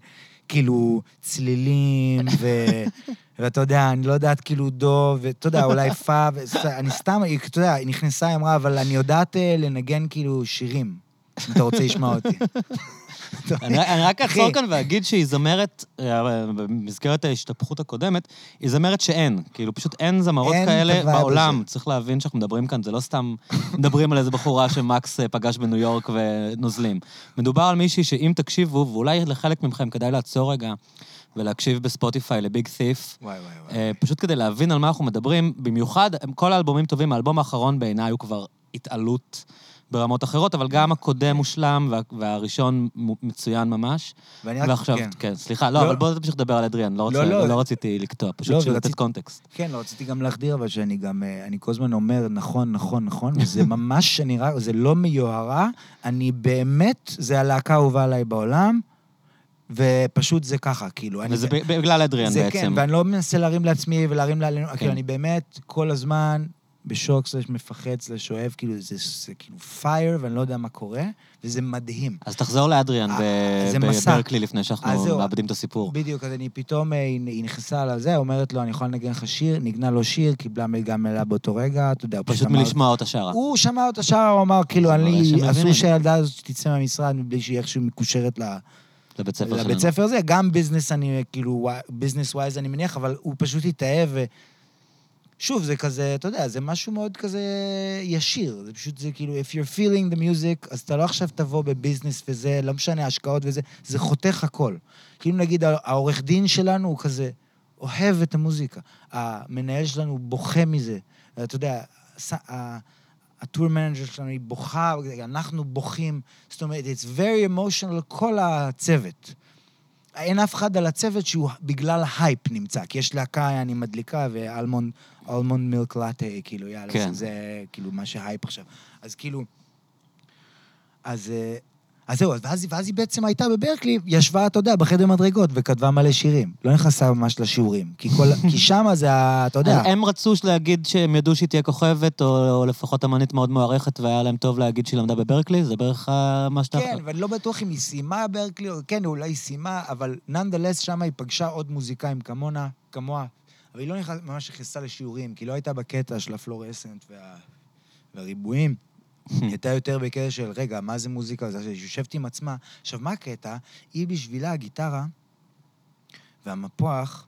כאילו, צלילים, ו... ואתה יודע, אני לא יודעת כאילו דו, ואתה יודע, אולי פה, ואני סתם, אתה יודע, היא נכנסה, היא אמרה, אבל אני יודעת אה, לנגן כאילו שירים, אם אתה רוצה לשמוע אותי. אני אני רק אחי. אעצור כאן ואגיד שהיא זמרת, אה, במסגרת ההשתפכות הקודמת, היא זמרת שאין. כאילו, פשוט אין זמרות כאלה בעולם. צריך להבין שאנחנו מדברים כאן, זה לא סתם מדברים על איזה בחורה שמקס אה, פגש בניו יורק ונוזלים. מדובר על מישהי שאם תקשיבו, ואולי לחלק מכם כדאי לעצור רגע ולהקשיב בספוטיפיי לביג ת'יף, וואי, וואי, וואי. אה, פשוט כדי להבין על מה אנחנו מדברים, במיוחד, כל האלבומים טובים, האלבום האחרון בעיניי הוא כבר התעלות ברמות אחרות, אבל גם הקודם מושלם וה, והראשון מ- מצוין ממש. ואני רק... ועכשיו, כן. כן, סליחה, לא, לא. אבל בוא תמשיך לדבר על אדריאן, לא, רוצה, לא, לא, לא. לא רציתי לקטוע, פשוט לא, בשביל לתת קונטקסט. כן, לא, רציתי גם להחדיר, אבל שאני גם, אה, אני כל הזמן אומר, נכון, נכון, נכון, וזה ממש, רק, זה לא מיוהרה, אני באמת, זה הלהקה האהובה עליי בעולם, ופשוט זה ככה, כאילו. אני- וזה ב- בגלל אדריאן זה בעצם. כן, ואני לא מנסה להרים לעצמי ולהרים לעלינו, כן. כאילו, אני באמת כל הזמן בשוק סלש מפחד סלש אוהב, כאילו, זה, זה כאילו פייר, ואני לא יודע מה קורה, וזה מדהים. אז תחזור לאדריאן אה, זה. בברקלי לפני שאנחנו. מאבדים את הסיפור. בדיוק, אז אני פתאום, אה, היא נכנסה על זה, אומרת לו, אני יכולה לנגן לך שיר, ניגנה לו שיר, קיבלה מלגה מלאה באותו רגע, אתה יודע, פשוט מלשמוע אותה שרה. הוא שמע אותה שרה, הוא אמר, כאילו, זה אני. אסור שהילדה הזאת תצא מהמשרד מבלי שהיא איכשהו מקושרת ל... לבית ספר שלנו. לבית ספר הזה, גם business אני, כאילו, business wise אני מניח, אבל הוא פשוט התאהב. שוב, זה כזה, אתה יודע, זה משהו מאוד כזה ישיר. זה פשוט, זה כאילו, if you're feeling the music, אז אתה לא עכשיו תבוא בביזנס וזה, לא משנה, השקעות וזה, זה חותך הכל. כאילו נגיד, העורך דין שלנו הוא כזה אוהב את המוזיקה. המנהל שלנו בוכה מזה. אתה יודע, ה tour manager שלנו היא בוכה, אנחנו בוכים. זאת אומרת, it's very emotional, כל הצוות. אין אף אחד על הצוות שהוא בגלל הייפ נמצא, כי יש להקה, אני מדליקה, ו almond almond milk latte, כאילו, יאללה, כן. כן. זה כאילו מה שהייפ עכשיו. אז כאילו... אז... אז זהו, אז ואז, ואז היא בעצם הייתה בברקלי, ישבה, אתה יודע, בחדר מדרגות וכתבה מלא שירים. לא נכנסה ממש לשיעורים. כי, כל, כי שמה זה, ה- אתה יודע... הם רצו להגיד שהם ידעו שהיא תהיה כוכבת, או, או לפחות אמנית מאוד מוערכת, והיה להם טוב להגיד שהיא למדה בברקלי? זה בערך מה שאתה... כן, ואני לא בטוח אם היא סיימה ברקלי, או כן, אולי היא סיימה, אבל nonetheless שם היא פגשה עוד מוזיקאים כמונה, כמוה, אבל היא לא נכנס, ממש נכנסה לשיעורים, כי היא לא הייתה בקטע של הפלורסנט וה... והריבועים. היא הייתה יותר בקטע של, רגע, מה זה מוזיקה? אז היא יושבת עם עצמה. עכשיו, מה הקטע? היא בשבילה, הגיטרה והמפוח,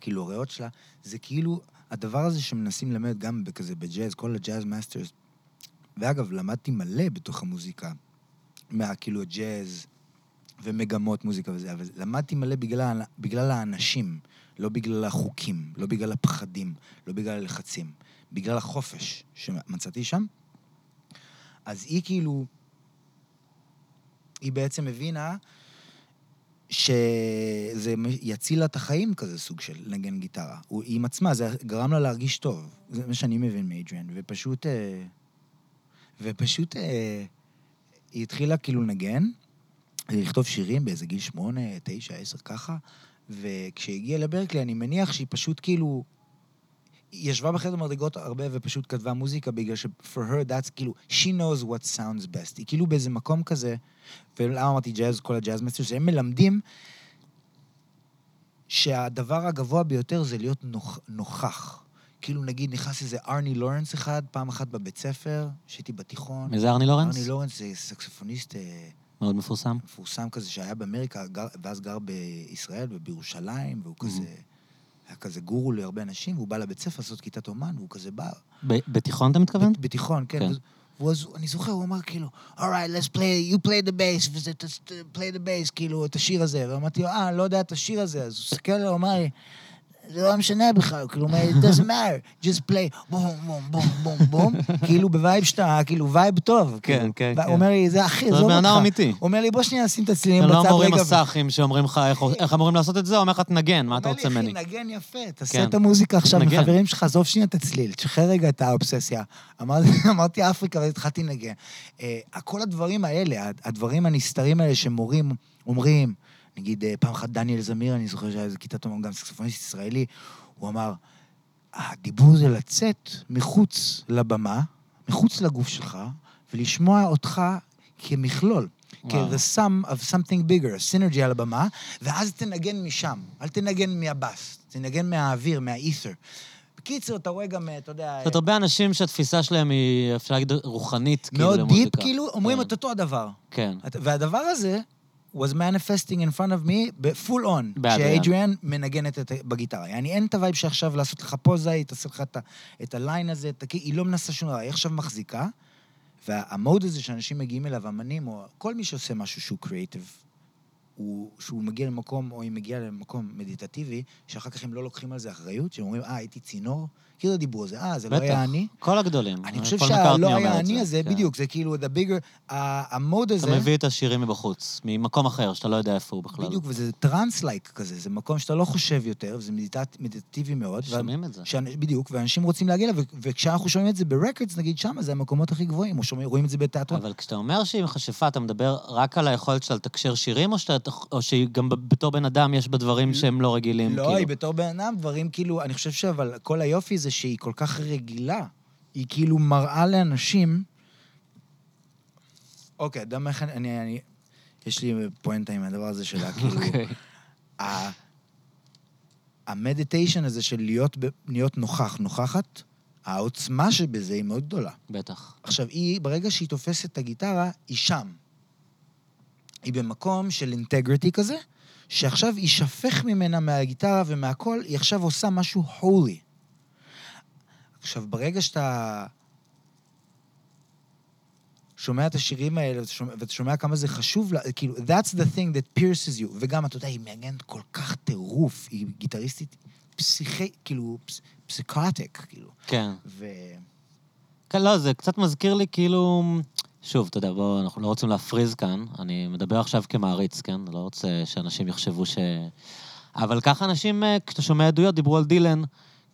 כאילו, הריאות שלה, זה כאילו הדבר הזה שמנסים ללמד גם בכזה, בג'אז, כל ה jazz masters. ואגב, למדתי מלא בתוך המוזיקה, מה, כאילו, הג'אז ומגמות מוזיקה וזה, אבל למדתי מלא בגלל, בגלל האנשים, לא בגלל החוקים, לא בגלל הפחדים, לא בגלל הלחצים, בגלל החופש שמצאתי שם. אז היא כאילו, היא בעצם הבינה שזה יציל לה את החיים כזה, סוג של לנגן גיטרה. הוא, עם עצמה, זה גרם לה להרגיש טוב. זה מה שאני מבין מאדריאן. ופשוט... אה, ופשוט אה, היא התחילה כאילו לנגן, לכתוב שירים באיזה גיל שמונה, תשע, עשר, ככה, וכשהיא הגיעה לברקלי, אני מניח שהיא פשוט כאילו... היא ישבה בחדר מדרגות הרבה ופשוט כתבה מוזיקה בגלל ש- for her that's כאילו, she knows what sounds best. היא כאילו באיזה מקום כזה, ולמה אמרתי ג'אז, כל הג'אז מסטר, שהם מלמדים שהדבר הגבוה ביותר זה להיות נוכ, נוכח. כאילו נגיד נכנס איזה ארני לורנס אחד, פעם אחת בבית ספר, שהייתי בתיכון. מי זה ארני לורנס? ארני לורנס זה סקסופוניסט אה, מאוד מפורסם. מפורסם כזה שהיה באמריקה, גר, ואז גר בישראל ובירושלים, והוא כזה, היה כזה גורו להרבה אנשים, והוא בא לבית ספר לעשות כיתת אומן, והוא כזה בא, בתיכון אתה מתכוון? בת- בתיכון, כן. כן. אז, אני זוכר, הוא אמר כאילו, alright, let's play, you play the bass, וזה, play the bass, כאילו, את השיר הזה. ואמרתי לו, אה, לא יודע את השיר הזה. אז הוא הסתכל עליו, הוא אמר לי, זה לא משנה בכלל, כאילו, הוא it doesn't matter, just play, בום, בום, בום, בום, בום, כאילו בווייב שאתה, כאילו, וייב טוב. כן, כאילו. כן, הוא כן. אומר לי, זה הכי, זה עזוב בן אדם אותך. אמיתי. הוא אומר לי, בוא שנייה נשים את הצלילים לא בצד מורים רגע. מסאחים שאומרים לך איך- אמורים לעשות את זה, הוא אומר לך תנגן, מה אתה רוצה הוא אומר ממני? לי, אחי, נגן יפה, תעשה כן. את המוזיקה עכשיו. חברים שלך, עזוב שנייה את הצליל, תשחרר רגע את האובססיה. אמרתי, אפריקה, ואז התחלתי לנגן. אה, כל הדברים האלה, הדברים הנסתרים האלה שמורים אומרים, נגיד, אה, פעם אחת דניאל זמיר, אני זוכר שהיה איזה כיתת אומן, גם סקסופוניסט ישראלי, הוא אמר, הדיבור זה לצאת מחוץ לבמה, מחוץ לגוף שלך, ולשמוע אותך כמכלול. כ the sum of something bigger, synergy על הבמה, ואז תנגן משם. אל תנגן מהבאס, תנגן מהאוויר, מה ether. בקיצור, אתה רואה גם, אתה יודע... זאת אומרת, הרבה אנשים שהתפיסה שלהם היא, אפשר להגיד, רוחנית, כאילו, מאוד למוזיקה. deep, כאילו, אומרים כן. את אותו הדבר. כן. והדבר הזה was manifesting in front of me on, באדריאן. כשאדריאן מנגנת את, בגיטרה. יעני, אין את הווייב שעכשיו לעשות לך פוזה, היא תעשה לך את, את ה line הזה, את, היא לא מנסה שום דבר, היא עכשיו מחזיקה, וה mode הזה שאנשים מגיעים אליו, אמנים, או כל מי שעושה משהו שהוא קריאיטיב, הוא, שהוא מגיע למקום, או היא מגיעה למקום מדיטטיבי, שאחר כך הם לא לוקחים על זה אחריות, שהם אומרים, אה, הייתי צינור, כאילו דיברו על זה, אה, זה לא. היה אני. כל הגדולים. אני חושב שהלא הייתי אני הזה, כן. בדיוק, זה כאילו, the bigger, ה mode הזה, אתה מביא את השירים מבחוץ, ממקום אחר, שאתה לא יודע איפה הוא בכלל. בדיוק, וזה trance-like כזה, זה מקום שאתה לא חושב יותר, וזה מדיטט- מדיטטיבי מאוד. שומעים את זה. בדיוק, ואנשים רוצים להגיע אליו, וכשאנחנו שומעים את זה ב records, נגיד שמה, זה המקומות הכי גבוהים, או רואים את זה בתיאטרון. אבל כשאתה אומר שהיא מכשפה, אתה מדבר רק על היכולת שלה לתקשר שירים, או, שאתה, או שגם ב- בתור בן אדם יש בה דברים שהם לא רגילים? לא, כאילו? היא בתור בן אדם, דברים כאילו, אני חושב שאבל כל היופי זה שהיא כל כך רגילה. היא כאילו מראה לאנשים... אוקיי, אתה יודע מה, אני, אני. יש לי פואנטה עם הדבר הזה שלה, כאילו... אוקיי. המדיטיישן הזה של להיות, ב- להיות נוכח, נוכחת, העוצמה שבזה היא מאוד גדולה. בטח. עכשיו, היא, ברגע שהיא תופסת את הגיטרה, היא שם. היא במקום של אינטגריטי כזה, שעכשיו יישפך ממנה מהגיטרה ומהכל, היא עכשיו עושה משהו holy. עכשיו, ברגע שאתה שומע את השירים האלה, ואתה שומע, ואתה שומע כמה זה חשוב, לה, כאילו, that's the thing that pierces you. וגם, אתה יודע, היא מנגנת כל כך טירוף, היא גיטריסטית פסיכי, כאילו, פס, פסיקוטיק, כאילו. כן. ו... כן, לא, זה קצת מזכיר לי כאילו... שוב, אתה יודע, בואו, אנחנו לא רוצים להפריז כאן. אני מדבר עכשיו כמעריץ, כן? לא רוצה שאנשים יחשבו ש... אבל ככה אנשים, אה, כשאתה שומע עדויות, דיברו על דילן,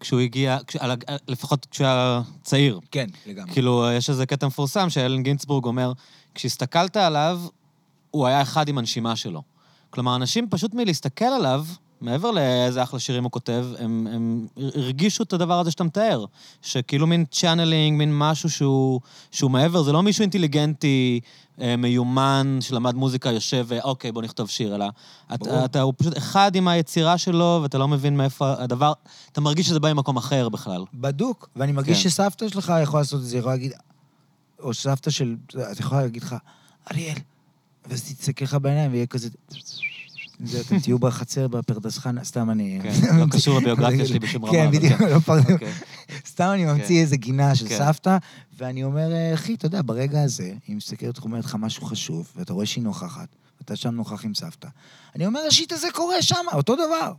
כשהוא הגיע, כש... על... הג- לפחות כשהוא היה צעיר. כן, לגמרי. כאילו, יש איזה קטע מפורסם שאלן גינצבורג אומר, כשהסתכלת עליו, הוא היה אחד עם הנשימה שלו. כלומר, אנשים פשוט מלהסתכל עליו, מעבר לאיזה אחלה שירים הוא כותב, הם, הם הרגישו את הדבר הזה שאתה מתאר. שכאילו מין channeling, מין משהו שהוא, שהוא מעבר, זה לא מישהו אינטליגנטי, אה, מיומן, שלמד מוזיקה, יושב ואוקיי, בוא נכתוב שיר, אלא. אתה, אתה, הוא פשוט אחד עם היצירה שלו, ואתה לא מבין מאיפה הדבר, אתה מרגיש שזה בא ממקום אחר בכלל. בדוק, ואני מרגיש כן. שסבתא שלך יכולה לעשות את זה, יכולה להגיד, או סבתא של, את יכולה להגיד לך, אריאל, ואז תסתכל לך בעיניים ויהיה כזה... זה, אתם תהיו בחצר בפרדס חנה, סתם אני... כן, לא קשור לביוגרפיה שלי בשום רמה, כן, בדיוק, כן. לא פרדס. אוקיי. סתם אני ממציא איזה גינה של כן. סבתא, ואני אומר, אה, אחי, אתה יודע, ברגע הזה, היא מסתכלת אומרת לך משהו חשוב, ואתה רואה שהיא נוכחת, ואתה שם נוכח עם סבתא. אני אומר, ה shit הזה קורה שם, אותו דבר.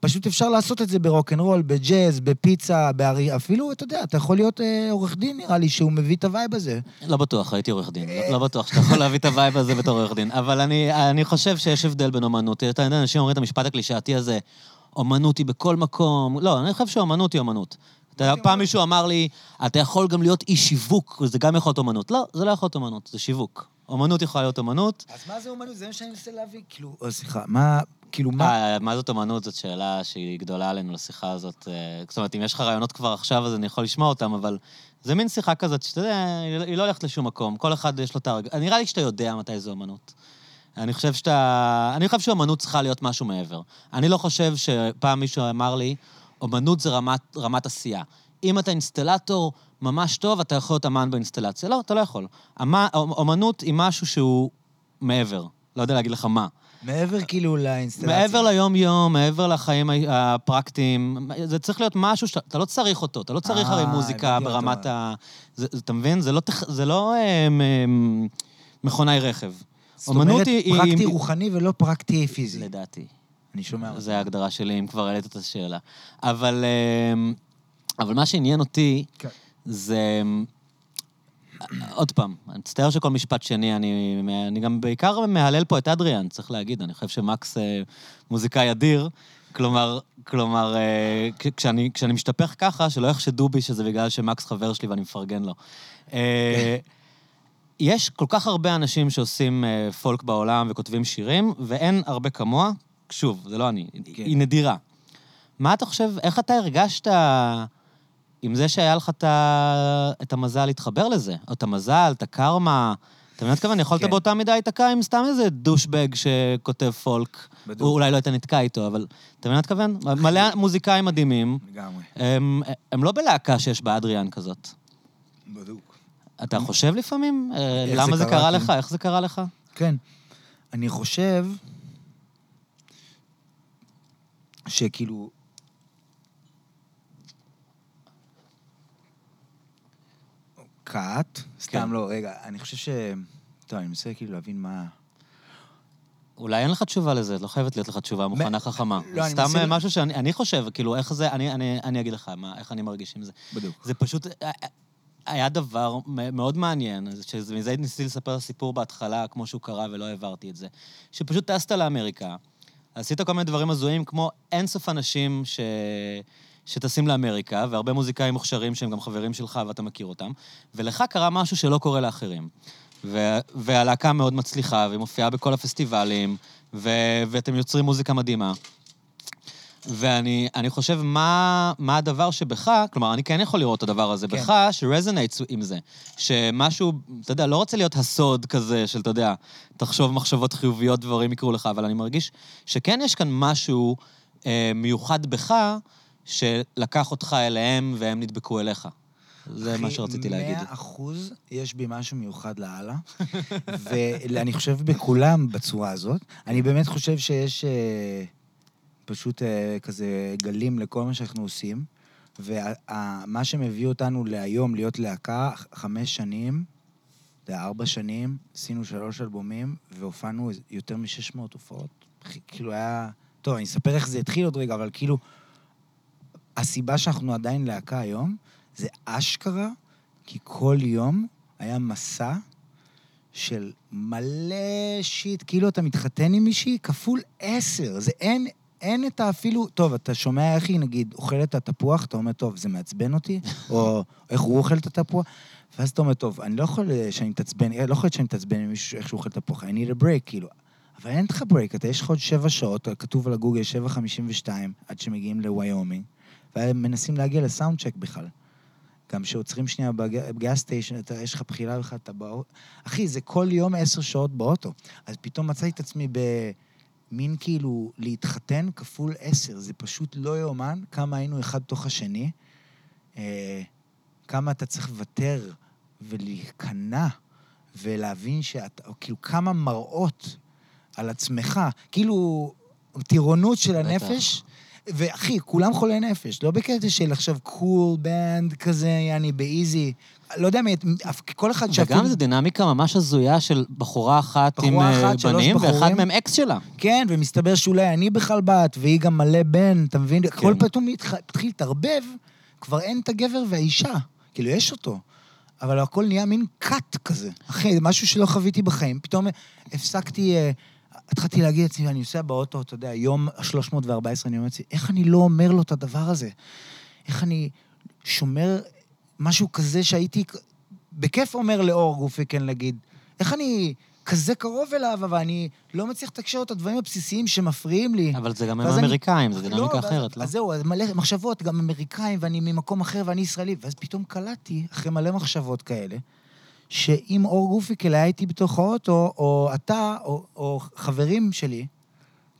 פשוט אפשר לעשות את זה ברוקנרול, בג'אז, בפיצה, בארי... אפילו, אתה יודע, אתה יכול להיות אה, עורך דין, נראה לי, שהוא מביא את הווייב הזה. לא בטוח, הייתי עורך דין. לא- לא בטוח שאתה יכול להביא את הווייב הזה בתור עורך דין. אבל אני, אני חושב שיש הבדל בין אומנות. אתה יודע, אנשים אומרים את המשפט הקלישאתי הזה, אומנות היא בכל מקום. לא, אני חושב שאומנות היא אומנות. אתה יודע, פעם מישהו אמר לי, אתה יכול גם להיות איש שיווק, זה גם יכול להיות אומנות. לא, זה לא יכול להיות אומנות, זה שיווק. אומנות יכולה להיות אומנות. אז מה זה אומנות? זה מה שאני מנסה להבין. כאילו, אה, סליחה, מה... כאילו, מה... אה, מה זאת אומנות? זאת שאלה שהיא גדולה עלינו לשיחה הזאת. אה, זאת אומרת, אם יש לך רעיונות כבר עכשיו, אז אני יכול לשמוע אותם, אבל זה מין שיחה כזאת, שאתה יודע, היא לא- לא הולכת לשום מקום. כל אחד יש לו את הרגע... נראה לי שאתה יודע מתי זו אומנות. אני חושב שאתה... אני חושב שאומנות צריכה להיות משהו מעבר. אני לא חושב שפעם מישהו אמר לי, אומנות זה רמת, רמת עשייה. אם אתה אינסטלטור ממש טוב, אתה יכול להיות אמן באינסטלציה. לא, אתה לא יכול. אמה, אומנות היא משהו שהוא מעבר. לא יודע להגיד לך מה. מעבר כאילו לאינסטלציה. מעבר ליום-יום, מעבר לחיים הפרקטיים, זה צריך להיות משהו שאתה לא צריך אותו. אתה לא צריך אה, הרי מוזיקה. ברמת ה... אתה מבין? זה לא, זה לא אה, מ- מכונאי רכב. זאת אומנות אומרת, היא- היא- פרקטי רוחני ולא פרקטי פיזי. לדעתי. אני שומע אותך. זו ההגדרה שלי, אם כבר העלית את השאלה. אבל, אבל מה שעניין אותי כן. זה... עוד פעם, אני מצטער שכל משפט שני, אני, אני גם בעיקר מהלל פה את אדריאן, צריך להגיד. אני חושב שמקס אה, מוזיקאי אדיר. כלומר, כלומר, אה, כשאני, כשאני משתפך ככה, שלא יחשדו בי שזה בגלל שמקס חבר שלי ואני מפרגן לו. אה, יש כל כך הרבה אנשים שעושים פולק בעולם וכותבים שירים, ואין הרבה כמוה. שוב, זה לא אני, כן. היא נדירה. מה אתה חושב, איך אתה הרגשת עם זה שהיה לך את, ה... את המזל להתחבר לזה? או את המזל, את הקרמה? אתה מבין מה מתכוון? יכולת כן. באותה מידה להיתקע עם סתם איזה דושבג שכותב פולק. בדיוק. הוא אולי לא היית נתקע איתו, אבל אתה מבין מה מתכוון? מלא מוזיקאים מדהימים. לגמרי. הם, הם לא בלהקה שיש בה אדריאן כזאת. בדוק. אתה חושב לפעמים? אה, למה זה זה קרה, קרה כן. לך? איך זה קרה לך? כן. אני חושב שכאילו... קאט? סתם כן. לא, רגע, אני חושב ש... טוב, אני מנסה כאילו להבין מה... אולי אין לך תשובה לזה, לא חייבת להיות לך תשובה מוכנה חכמה. לא, סתם מנסה- אה, משהו שאני אני חושב, כאילו, איך זה, אני- אני אני אגיד לך מה- איך אני מרגיש עם זה. בדיוק. זה פשוט... אה, היה דבר מאוד מעניין, שמזה ניסיתי לספר סיפור בהתחלה, כמו שהוא קרה, ולא העברתי את זה. שפשוט טסת לאמריקה, עשית כל מיני דברים הזויים, כמו אינסוף אנשים ש... שטסים לאמריקה, והרבה מוזיקאים מוכשרים שהם גם חברים שלך ואתה מכיר אותם, ולך קרה משהו שלא קורה לאחרים. ו... והלהקה מאוד מצליחה, והיא מופיעה בכל הפסטיבלים, ו... ואתם יוצרים מוזיקה מדהימה. ואני אני חושב, מה, מה הדבר שבך, כלומר, אני כן יכול לראות את הדבר הזה כן. בך, שרזונטס עם זה. שמשהו, אתה יודע, לא רוצה להיות הסוד כזה של, אתה יודע, תחשוב מחשבות חיוביות, דברים יקרו לך, אבל אני מרגיש שכן יש כאן משהו אה, מיוחד בך, שלקח אותך אליהם והם נדבקו אליך. זה מה שרציתי להגיד. מאה אחוז יש בי משהו מיוחד לאללה, ואני חושב בכולם בצורה הזאת. אני באמת חושב שיש אה, פשוט אה, כזה גלים לכל מה שאנחנו עושים, ומה שמביא אותנו להיום להיות להקה, חמש שנים, זה ארבע שנים, עשינו שלוש אלבומים, והופענו יותר מ-600 הופעות. כאילו היה... טוב, אני אספר איך זה התחיל עוד רגע, אבל כאילו, הסיבה שאנחנו עדיין להקה היום, זה אשכרה, כי כל יום היה מסע של מלא shit, כאילו אתה מתחתן עם מישהי כפול עשר. זה אין, אין את האפילו... טוב, אתה שומע איך היא, נגיד, אוכלת את התפוח, אתה אומר, טוב, זה מעצבן אותי, או איך הוא אוכל את התפוח, ואז אתה אומר, טוב, אני לא יכול אה, שאני מתעצבן, לא יכול להיות שאני מתעצבן עם מישהו איך שהוא אוכל תפוח, I need a break, כאילו. אבל אין לך break, אתה יש לך עוד שבע שעות, כתוב על הגוגל 7.52, עד שמגיעים לוויומינג, והם מנסים להגיע ל sound check בכלל. גם כשעוצרים שנייה בג- ב gas station, אתה, יש לך בחילה בכלל, אתה באוטו. אחי, זה כל יום עשר שעות באוטו. אז פתאום מצאתי את עצמי במין כאילו להתחתן כפול עשר. זה פשוט לא יאומן כמה היינו אחד תוך השני, אה, כמה אתה צריך לוותר ולהיכנע ולהבין שאתה, כאילו כמה מראות על עצמך, כאילו טירונות של בטח. ואחי, כולם חולי נפש, לא בקטע של עכשיו cool band כזה, יעני, ב easy. לא יודע, מי- כל אחד וגם זו דינמיקה ממש הזויה של בחורה אחת עם בחורה אה, אחת, שלוש בנים, ואחד. מהם אקס שלה. כן, ומסתבר שאולי אני בכלל בת, והיא גם מלא בן, אתה מבין? כן. הכל פתאום התח- התחיל להתערבב, כבר אין את הגבר והאישה. כאילו, יש אותו. אבל הכל נהיה מין cult כזה. אחי, משהו שלא חוויתי בחיים. פתאום הפסקתי, אה, התחלתי להגיד לעצמי, אני נוסע באוטו, אתה יודע, יום 314, אני אומר לעצמי, איך אני לא אומר לו את הדבר הזה? איך אני שומר משהו כזה שהייתי בכיף אומר לאור גופיקן, נגיד, איך אני כזה קרוב אליו, אבל אני לא מצליח לתקשר את הדברים הבסיסיים שמפריעים לי. אבל זה גם הם ואז אני- זו דינמיקה ואז- אחרת, לא? אז זהו, אז מלא מחשבות, גם אמריקאים, ואני ממקום אחר ואני ישראלי. ואז פתאום קלטתי, אחרי מלא מחשבות כאלה, שאם אור גופיקל היה איתי בתוך האוטו, או אתה, או, או חברים שלי,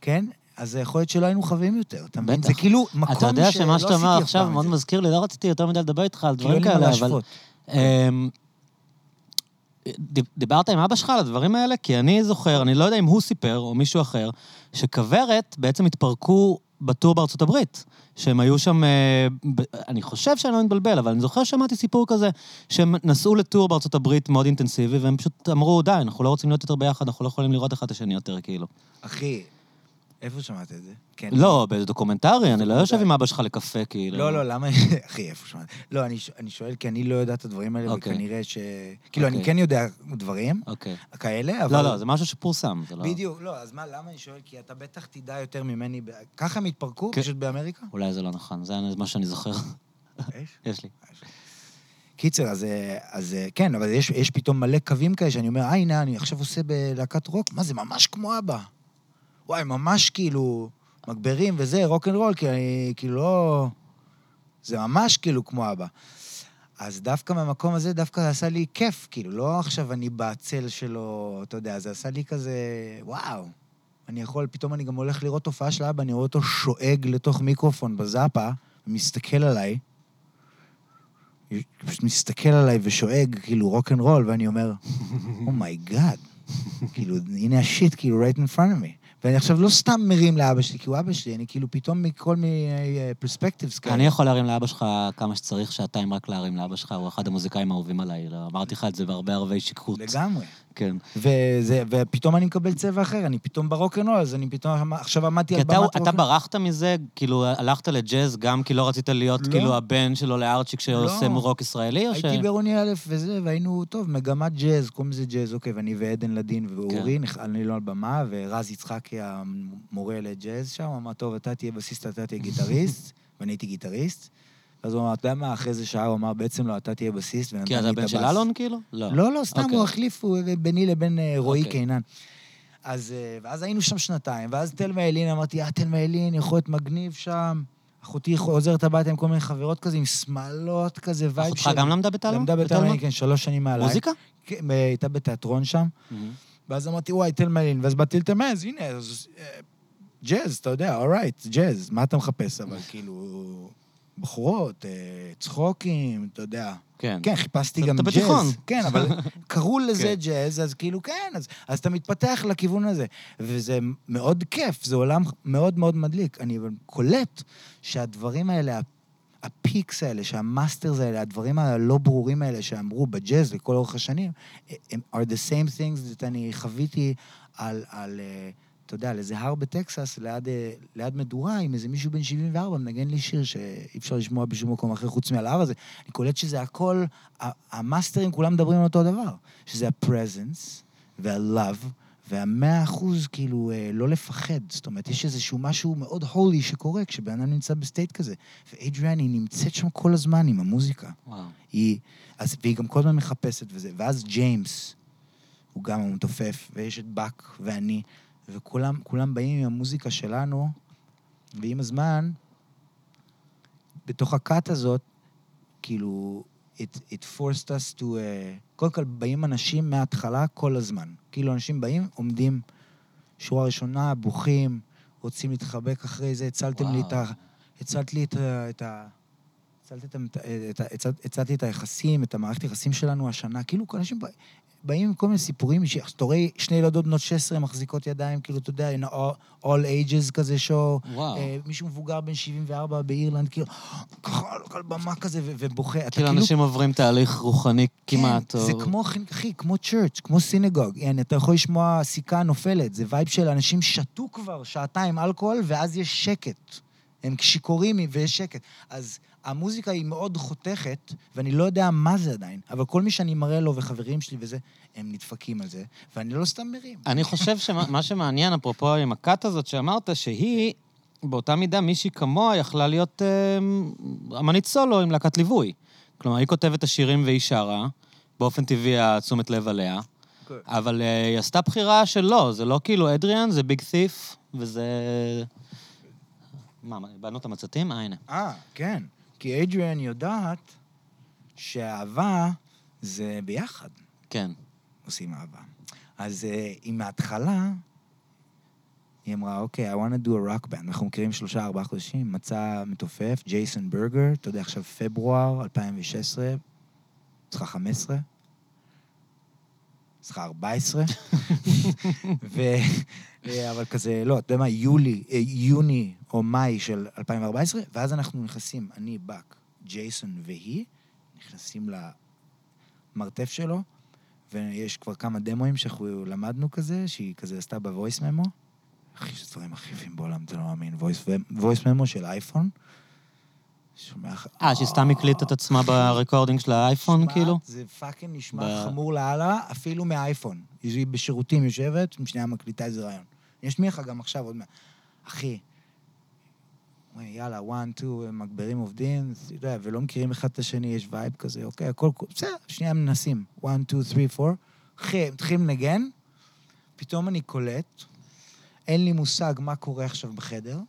כן? אז יכול להיות שלא היינו חברים יותר, אתה מבין? זה כאילו מקום אתה יודע שלא שמה שאתה אומר עשיתי עכשיו מאוד. מזכיר לי, לא רציתי יותר מדי לדבר איתך על כאילו דברים כאלה, אבל... אמ, דיב- דיברת עם אבא שלך על הדברים האלה? כי אני זוכר, אני לא יודע אם הוא סיפר או מישהו אחר, שכוורת בעצם התפרקו בטור בארצות הברית. שהם היו שם, אה, אני חושב שאני לא מתבלבל, אבל אני זוכר ששמעתי סיפור כזה, שהם נסעו ל tour בארצות הברית מאוד אינטנסיבי, והם פשוט אמרו, די, אנחנו לא רוצים להיות יותר ביחד, אנחנו לא יכולים לראות אחד את השני יותר, כאילו. אחי, איפה שמעת את זה? כן. לא, באיזה דוקומנטרי, אני לא יושב. עם אבא שלך לקפה, כאילו. לא, לא, למה... אחי, איפה שמעת? לא, אני שואל כי אני לא יודע את הדברים האלה, אוקיי. וכנראה ש... כאילו, אני אוקיי. כן יודע דברים אוקיי. כאלה, אבל... לא, לא, זה משהו שפורסם, זה לא... בדיוק, לא, אז מה, למה אני שואל? כי אתה בטח תדע יותר ממני. ככה הם התפרקו? כן. פשוט באמריקה? אולי זה לא נכון, זה מה שאני זוכר. יש? יש לי. קיצר, אז, אז כן, אבל יש, יש פתאום מלא קווים כאלה שאני אומר, אה, הנה, אני עכשיו עושה בלהקת רוק, מה זה, ממש כמו אבא. וואי, ממש כאילו, מגברים וזה, רוק אנד רול, כי אני, כאילו לא... זה ממש כאילו כמו אבא. אז דווקא מהמקום הזה, דווקא זה עשה לי כיף, כאילו, לא עכשיו אני בצל שלו, אתה יודע, זה עשה לי כזה, וואו. אני יכול, פתאום אני גם הולך לראות תופעה של אבא, אני רואה אותו שואג לתוך מיקרופון בזאפה, ומסתכל עליי, פשוט מסתכל עליי ושואג, כאילו, רוק אנד רול, ואני אומר, oh my god, כאילו, הנה ה shit, כאילו, right in front of me. ואני עכשיו לא סתם מרים לאבא שלי, כי הוא אבא שלי, אני כאילו פתאום מכל מיני perspectives כאלה. אני יכול להרים לאבא שלך כמה שצריך, שעתיים רק להרים לאבא שלך, הוא אחד המוזיקאים האהובים עליי. לא, אמרתי לך את זה בהרבה ערבי שכרות. לגמרי. כן. וזה, ופתאום אני מקבל צבע אחר, אני פתאום ברוקנרול, אז אני פתאום, עכשיו עמדתי על אתה, במת אתה רוקנרול. ברחת מזה, כאילו, הלכת לג'אז גם כי לא רצית להיות לא. כאילו הבן של אולארצ'יק שעושה לא. רוק ישראלי, או ש... הייתי בעירוני א' וזה, והיינו, טוב, מגמת ג'אז, קוראים לזה ג'אז, אוקיי, ואני ועדן לדין כן. ואורי, נח- אני לא על במה, ורז יצחקי המורה לג'אז שם, אמר, טוב, אתה תהיה בסיסט, אתה תהיה גיטריסט, ואני הייתי גיטריסט. ואז הוא אמר, אתה יודע מה, אחרי איזה שעה הוא אמר, בעצם לא, אתה תהיה בסיסט, ונתן כי לי אתה את בן של הבאס. אלון, כאילו? לא. לא, לא, סתם אוקיי. הוא החליף, הוא ביני לבין אה, רועי אוקיי. קינן. אז, אה, ואז היינו שם שנתיים, ואז תלמה ילין, אמרתי, אה, תלמה ילין, יכול להיות מגניב שם. אחותי חוזרת הביתה עם כל מיני חברות כזה, עם שמלות כזה, vibe אחותך גם למדה בתלמה? למדה בתלמה, כן, שלוש שנים מעליי. מוזיקה? כן, אה, הייתה בתיאטרון שם. מהמם. ואז אמרתי, וואי, תלמה ילין, ואז באתי לתלמה, אז הנה, אז אה, ג'אז, אתה יודע, alright, ג'אז, מה אתה מחפש? אבל כאילו, בחורות, אה, צחוקים, אתה יודע. כן. כן, חיפשתי אתה גם ג'אז. בתיכון. כן, אבל קראו לזה כן. ג'אז, אז כאילו, כן, אז, אז אתה מתפתח לכיוון הזה. וזה מאוד כיף, זה עולם מאוד מאוד מדליק. אני קולט שהדברים האלה, ה peaks האלה, שה masters האלה, הדברים הלא ברורים האלה שאמרו בג'אז לכל אורך השנים, הם are the same things that אני חוויתי על, על אה, אתה יודע, על איזה הר בטקסס, ליד, אה, ליד מדורה, עם איזה מישהו בן 74 מנגן לי שיר שאי אפשר לשמוע בשום מקום אחר חוץ מעל ההר הזה. אני קולט שזה הכל, המאסטרים כולם מדברים על אותו דבר, שזה ה-presence וה-love. והמאה אחוז, כאילו, אה, לא לפחד. זאת אומרת, יש איזשהו משהו מאוד holy שקורה כשבן אדם נמצא ב state כזה. ואדריאן, היא נמצאת שם כל הזמן עם המוזיקה. וואו. היא, אז, והיא גם כל הזמן מחפשת וזה. ואז ג'יימס, הוא גם המתופף, ויש את באק ואני, וכולם כולם באים עם המוזיקה שלנו, ועם הזמן, בתוך הכת הזאת, כאילו, it, it forced us to... Uh, קודם כל, באים אנשים מההתחלה כל הזמן. כאילו, אנשים באים, עומדים שורה ראשונה, בוכים, רוצים להתחבק אחרי זה, הצלתם לי את ה... הצלת לי את ה... את ה הצלת את. את הצלתי את היחסים, את המערכת היחסים שלנו השנה. כאילו, אנשים בא- באים עם כל מיני סיפורים אישיים. אז אתה רואה שני ילדות בנות 16 מחזיקות ידיים, כאילו, אתה יודע, in all, ages כזה שואו. וואו. אה, מישהו מבוגר בן 74 באירלנד, כאילו, ככה על- על במה כזה, ובוכה. אתה כאילו אנשים עוברים תהליך רוחני כמעט, כן, או... זה כמו, אחי, כמו church, כמו synagogue. יעני, אתה יכול לשמוע סיכה נופלת, זה vibe של אנשים שתו כבר שעתיים אלכוהול, ואז יש שקט. הם שיכורים ויש שקט. אז המוזיקה היא מאוד חותכת, ואני לא יודע מה זה עדיין, אבל כל מי שאני מראה לו וחברים שלי וזה, הם נדפקים על זה, ואני לא סתם מרים. אני חושב שמה שמעניין, אפרופו עם הכת הזאת שאמרת, שהיא, באותה מידה, מישהי כמוה יכלה להיות אה, אמנית סולו עם להקת ליווי. כלומר, היא כותבת את השירים והיא שרה, באופן טבעי התשומת לב עליה, אבל אה, היא עשתה בחירה שלא, זה לא כאילו אדריאן, זה ביג תיף, וזה... מה, מה, איבדנו את המצתים? אה, הנה. אה, כן. כי אדריאן יודעת שאהבה זה ביחד. כן. עושים אהבה. אז uh, היא מההתחלה, היא אמרה, אוקיי, I want to do a rock band. אנחנו מכירים שלושה, ארבעה חודשים, מצא מתופף, ג'ייסון ברגר, אתה יודע, עכשיו פברואר 2016, צריכה 15, צריכה 14, ו... אה, אבל כזה, לא, אתה יודע מה, יולי, אה, יוני או מאי של 2014, ואז אנחנו נכנסים, אני, באק, ג'ייסון והיא, נכנסים למרתף שלו, ויש כבר כמה דמואים שאנחנו למדנו כזה, שהיא כזה עשתה ב voice memo. אחי, יש דברים הכי יפים בעולם, אתה לא מאמין. voice memo של אייפון. שומע... אה, שהיא סתם הקליטה את עצמה ב recording של האייפון, כאילו? זה fucking נשמע חמור לאללה, אפילו מהאייפון. היא בשירותים יושבת, שנייה מקליטה איזה רעיון. אני אשמיע לך גם עכשיו עוד מעט. אחי, וואי, יאללה, one, two, מגברים עובדים, יודע, ולא מכירים אחד את השני, יש vibe כזה, אוקיי, הכל, בסדר, שנייה מנסים. One, two, three, four. אחי, מתחילים לנגן, פתאום אני קולט, אין לי מושג מה קורה עכשיו בחדר.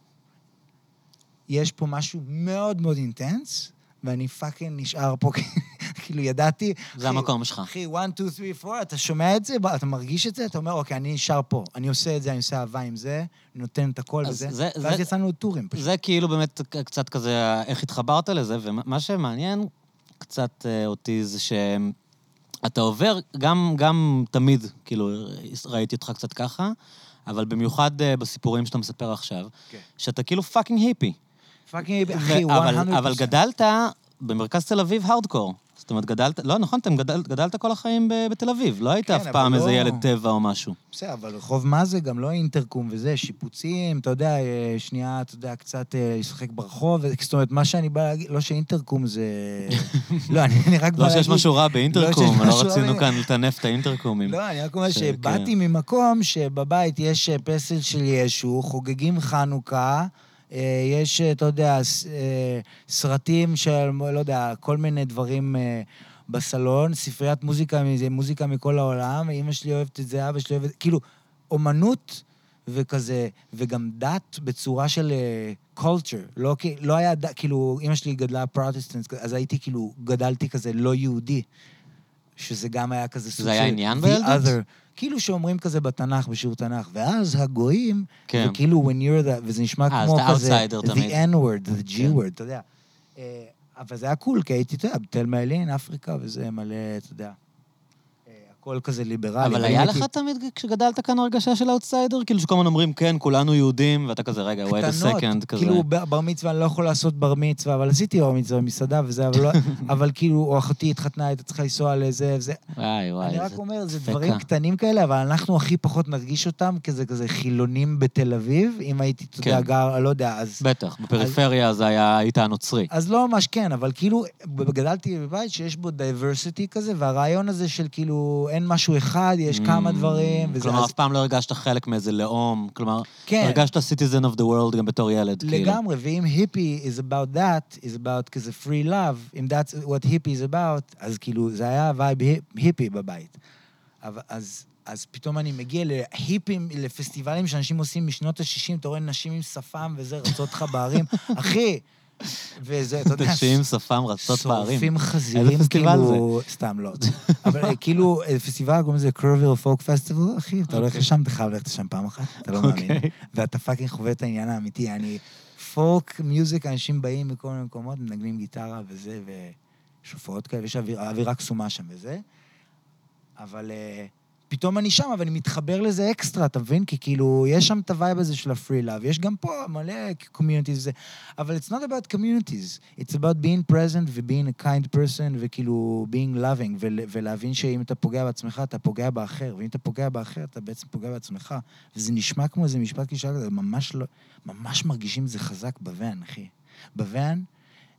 יש פה משהו מאוד מאוד intense, ואני fucking נשאר פה, כאילו, ידעתי... זה אחי, המקום שלך. אחי, 1, 2, 3, 4, אתה שומע את זה? אתה מרגיש את זה? אתה אומר, אוקיי, אני נשאר פה. אני עושה את זה, אני עושה אהבה עם זה, נותן את הכל וזה. זה- ואז זה- יצאנו לטורים פשוט. זה כאילו באמת קצת כזה, איך התחברת לזה, ומה שמעניין קצת אה, אותי זה שאתה עובר, גם, גם תמיד, כאילו, ראיתי אותך קצת ככה, אבל במיוחד אה, בסיפורים שאתה מספר עכשיו, כן. שאתה כאילו fucking היפי. Fucking, אחי, 100%. ו- אבל, אבל גדלת במרכז תל אביב הארדקור. זאת אומרת, גדלת, לא, נכון, אתם גדל, גדלת כל החיים בתל אביב. לא היית כן, אף פעם לא- איזה ילד טבע או משהו. בסדר, אבל רחוב מה זה גם לא אינטרקום וזה, שיפוצים, אתה יודע, אה, שנייה, אתה יודע, קצת אה, לשחק ברחוב, ו- זאת אומרת, מה שאני בא להגיד, לא שאינטרקום זה... לא, אני אני רק בא לא להגיד... שיש משהו רע באינטרקום, לא רע רצינו כאן לטנף את האינטרקומים. לא, אני רק אומר שבאתי כן. ממקום שבבית יש אה, פסל של ישו, חוגגים חנוכה, אה, יש, אה, אתה יודע, אה, סרטים של, לא יודע, כל מיני דברים אה, בסלון, ספריית מוזיקה, מוזיקה מכל העולם, אמא שלי אוהבת את זה, אבא שלי אוהב את זה, כאילו, אומנות וכזה, וגם דת בצורה של culture. לא, לא היה כאילו, אמא שלי גדלה פרוטסטנט, אז הייתי כאילו, גדלתי כזה לא יהודי. שזה גם היה כזה סוג זה היה של עניין בילדות? כאילו שאומרים כזה בתנ"ך, בשיעור תנ"ך, ואז הגויים, כן. וכאילו when you're the, וזה נשמע אה, אז כמו כזה, the N-word, the כן. G-word, אתה יודע. אה, אבל זה היה cool, כי הייתי, אתה יודע, בתלמה ילין, אפריקה, וזה מלא, אתה יודע, אה, הכל כזה ליברלי. אבל היה לך תמיד, כשגדלת כאן הרגשה של אאוטסיידר? כאילו שכל הזמן אומרים, כן, כולנו יהודים, ואתה כזה, רגע, wait a second, כזה. כאילו בר מצווה, אני לא יכול לעשות בר מצווה, אבל עשיתי בר מצווה במסעדה וזה, אבל לא, אבל כאילו, או אחותי התחתנה, הייתה צריכה לנסוע לזה וזה. וואי, וואי, אני רק אומר, זה. דברים קטנים כאלה, אבל אנחנו הכי פחות נרגיש אותם כזה כזה חילונים בתל אביב, אם הייתי, אתה יודע, כן. גר, לא יודע, אז... בטח, בפריפריה זה היה, היית הנוצרי. אז לא ממש כן, אבל כאילו, גדלתי בבית שיש בו diversity כזה, והרעיון הזה של כאילו, אין משהו אחד, יש כמה Mm, דברים, וזה... כלומר, אז- אף פעם לא הרגשת חלק מאיזה לאום, כלומר, כן. הרגשת citizen of the world גם בתור ילד, כאילו. לגמרי, ואם היפי is about that, is about כזה free love, אם that's what hippie is about, אז כאילו, זה היה וייב היפי בבית. אבל, אז, אז פתאום אני מגיע להיפים, לפסטיבלים שאנשים עושים משנות ה-60, אתה רואה נשים עם שפם וזה, רצות לך בערים. אחי, וזה, אתה יודע... נשים שפם רצות בערים. שורפים חזירים, כאילו... סתם, לא. אבל אה, כאילו, אה, פסטיבל, קוראים לזה Kerrville Folk Festival, אחי, אתה הולך אוקיי. לשם, אתה חייב ללכת לשם פעם אחת, אתה לא מאמין. אוקיי. ואתה fucking חווה את העניין האמיתי. אני... folk music, אנשים באים מכל מיני מקומות, מנגנים גיטרה וזה, ויש הופעות כאלה, יש אוויר- אווירה קסומה שם וזה. אבל uh, פתאום אני שם, ואני מתחבר לזה אקסטרה, אתה מבין? כי כאילו, יש שם את ה vibe הזה של ה free love. יש גם פה מלא communities וזה. אבל it's not about communities. It's about being present ו-being a kind person, וכאילו, being loving, ול- ולהבין שאם אתה פוגע בעצמך, אתה פוגע באחר, ואם אתה פוגע באחר, אתה בעצם פוגע בעצמך. וזה נשמע כמו איזה משפט קלישה כזה, ממש לא... ממש מרגישים את זה חזק בוואן, אחי. בוואן,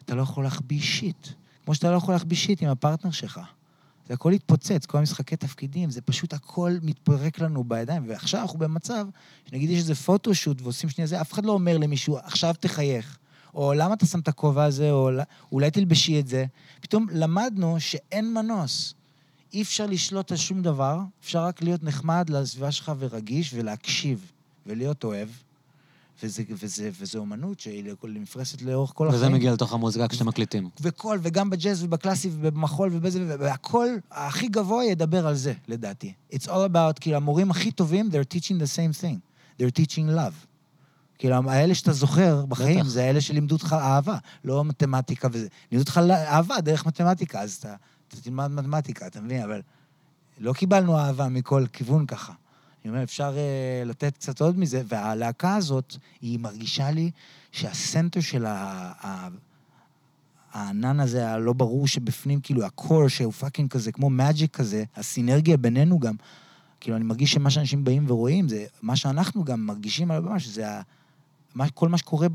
אתה לא יכול להחביא shit. כמו שאתה לא יכול להחביא shit עם הפרטנר שלך. זה הכל התפוצץ, כל המשחקי תפקידים, זה פשוט הכל מתפרק לנו בידיים. ועכשיו אנחנו במצב, שנגיד יש איזה photoshoot ועושים שנייה זה, אף אחד לא אומר למישהו, עכשיו תחייך. או למה אתה שם את הכובע הזה, או "לא- אולי תלבשי את זה. פתאום למדנו שאין מנוס. אי אפשר לשלוט על שום דבר, אפשר רק להיות נחמד לסביבה שלך ורגיש ולהקשיב ולהיות אוהב. וזה, וזה, וזה אומנות שהיא נפרסת לאורך כל החיים. וזה מגיע לתוך המוזיקה כשאתם מקליטים. וכל, וגם בג'אז ובקלאסי ובמחול ובזה, והכל, הכי גבוה ידבר על זה, לדעתי. It's all about, כאילו, המורים הכי טובים, they're teaching the same thing. They're teaching love. כאילו, האלה שאתה זוכר בחיים, בטח. זה האלה שלימדו אותך אהבה, לא מתמטיקה וזה. לימדו אותך אהבה דרך מתמטיקה, אז אתה, אתה תלמד מתמטיקה, אתה מבין? אבל לא קיבלנו אהבה מכל כיוון ככה. אני אומר, אפשר uh, לתת קצת עוד מזה, והלהקה הזאת, היא מרגישה לי שה center של ה... ה הענן הזה הלא ברור שבפנים, כאילו, ה core שהוא fucking כזה, כמו magic כזה, הסינרגיה בינינו גם, כאילו, אני מרגיש שמה שאנשים באים ורואים, זה מה שאנחנו גם מרגישים על הבמה, שזה ה... מה, כל מה שקורה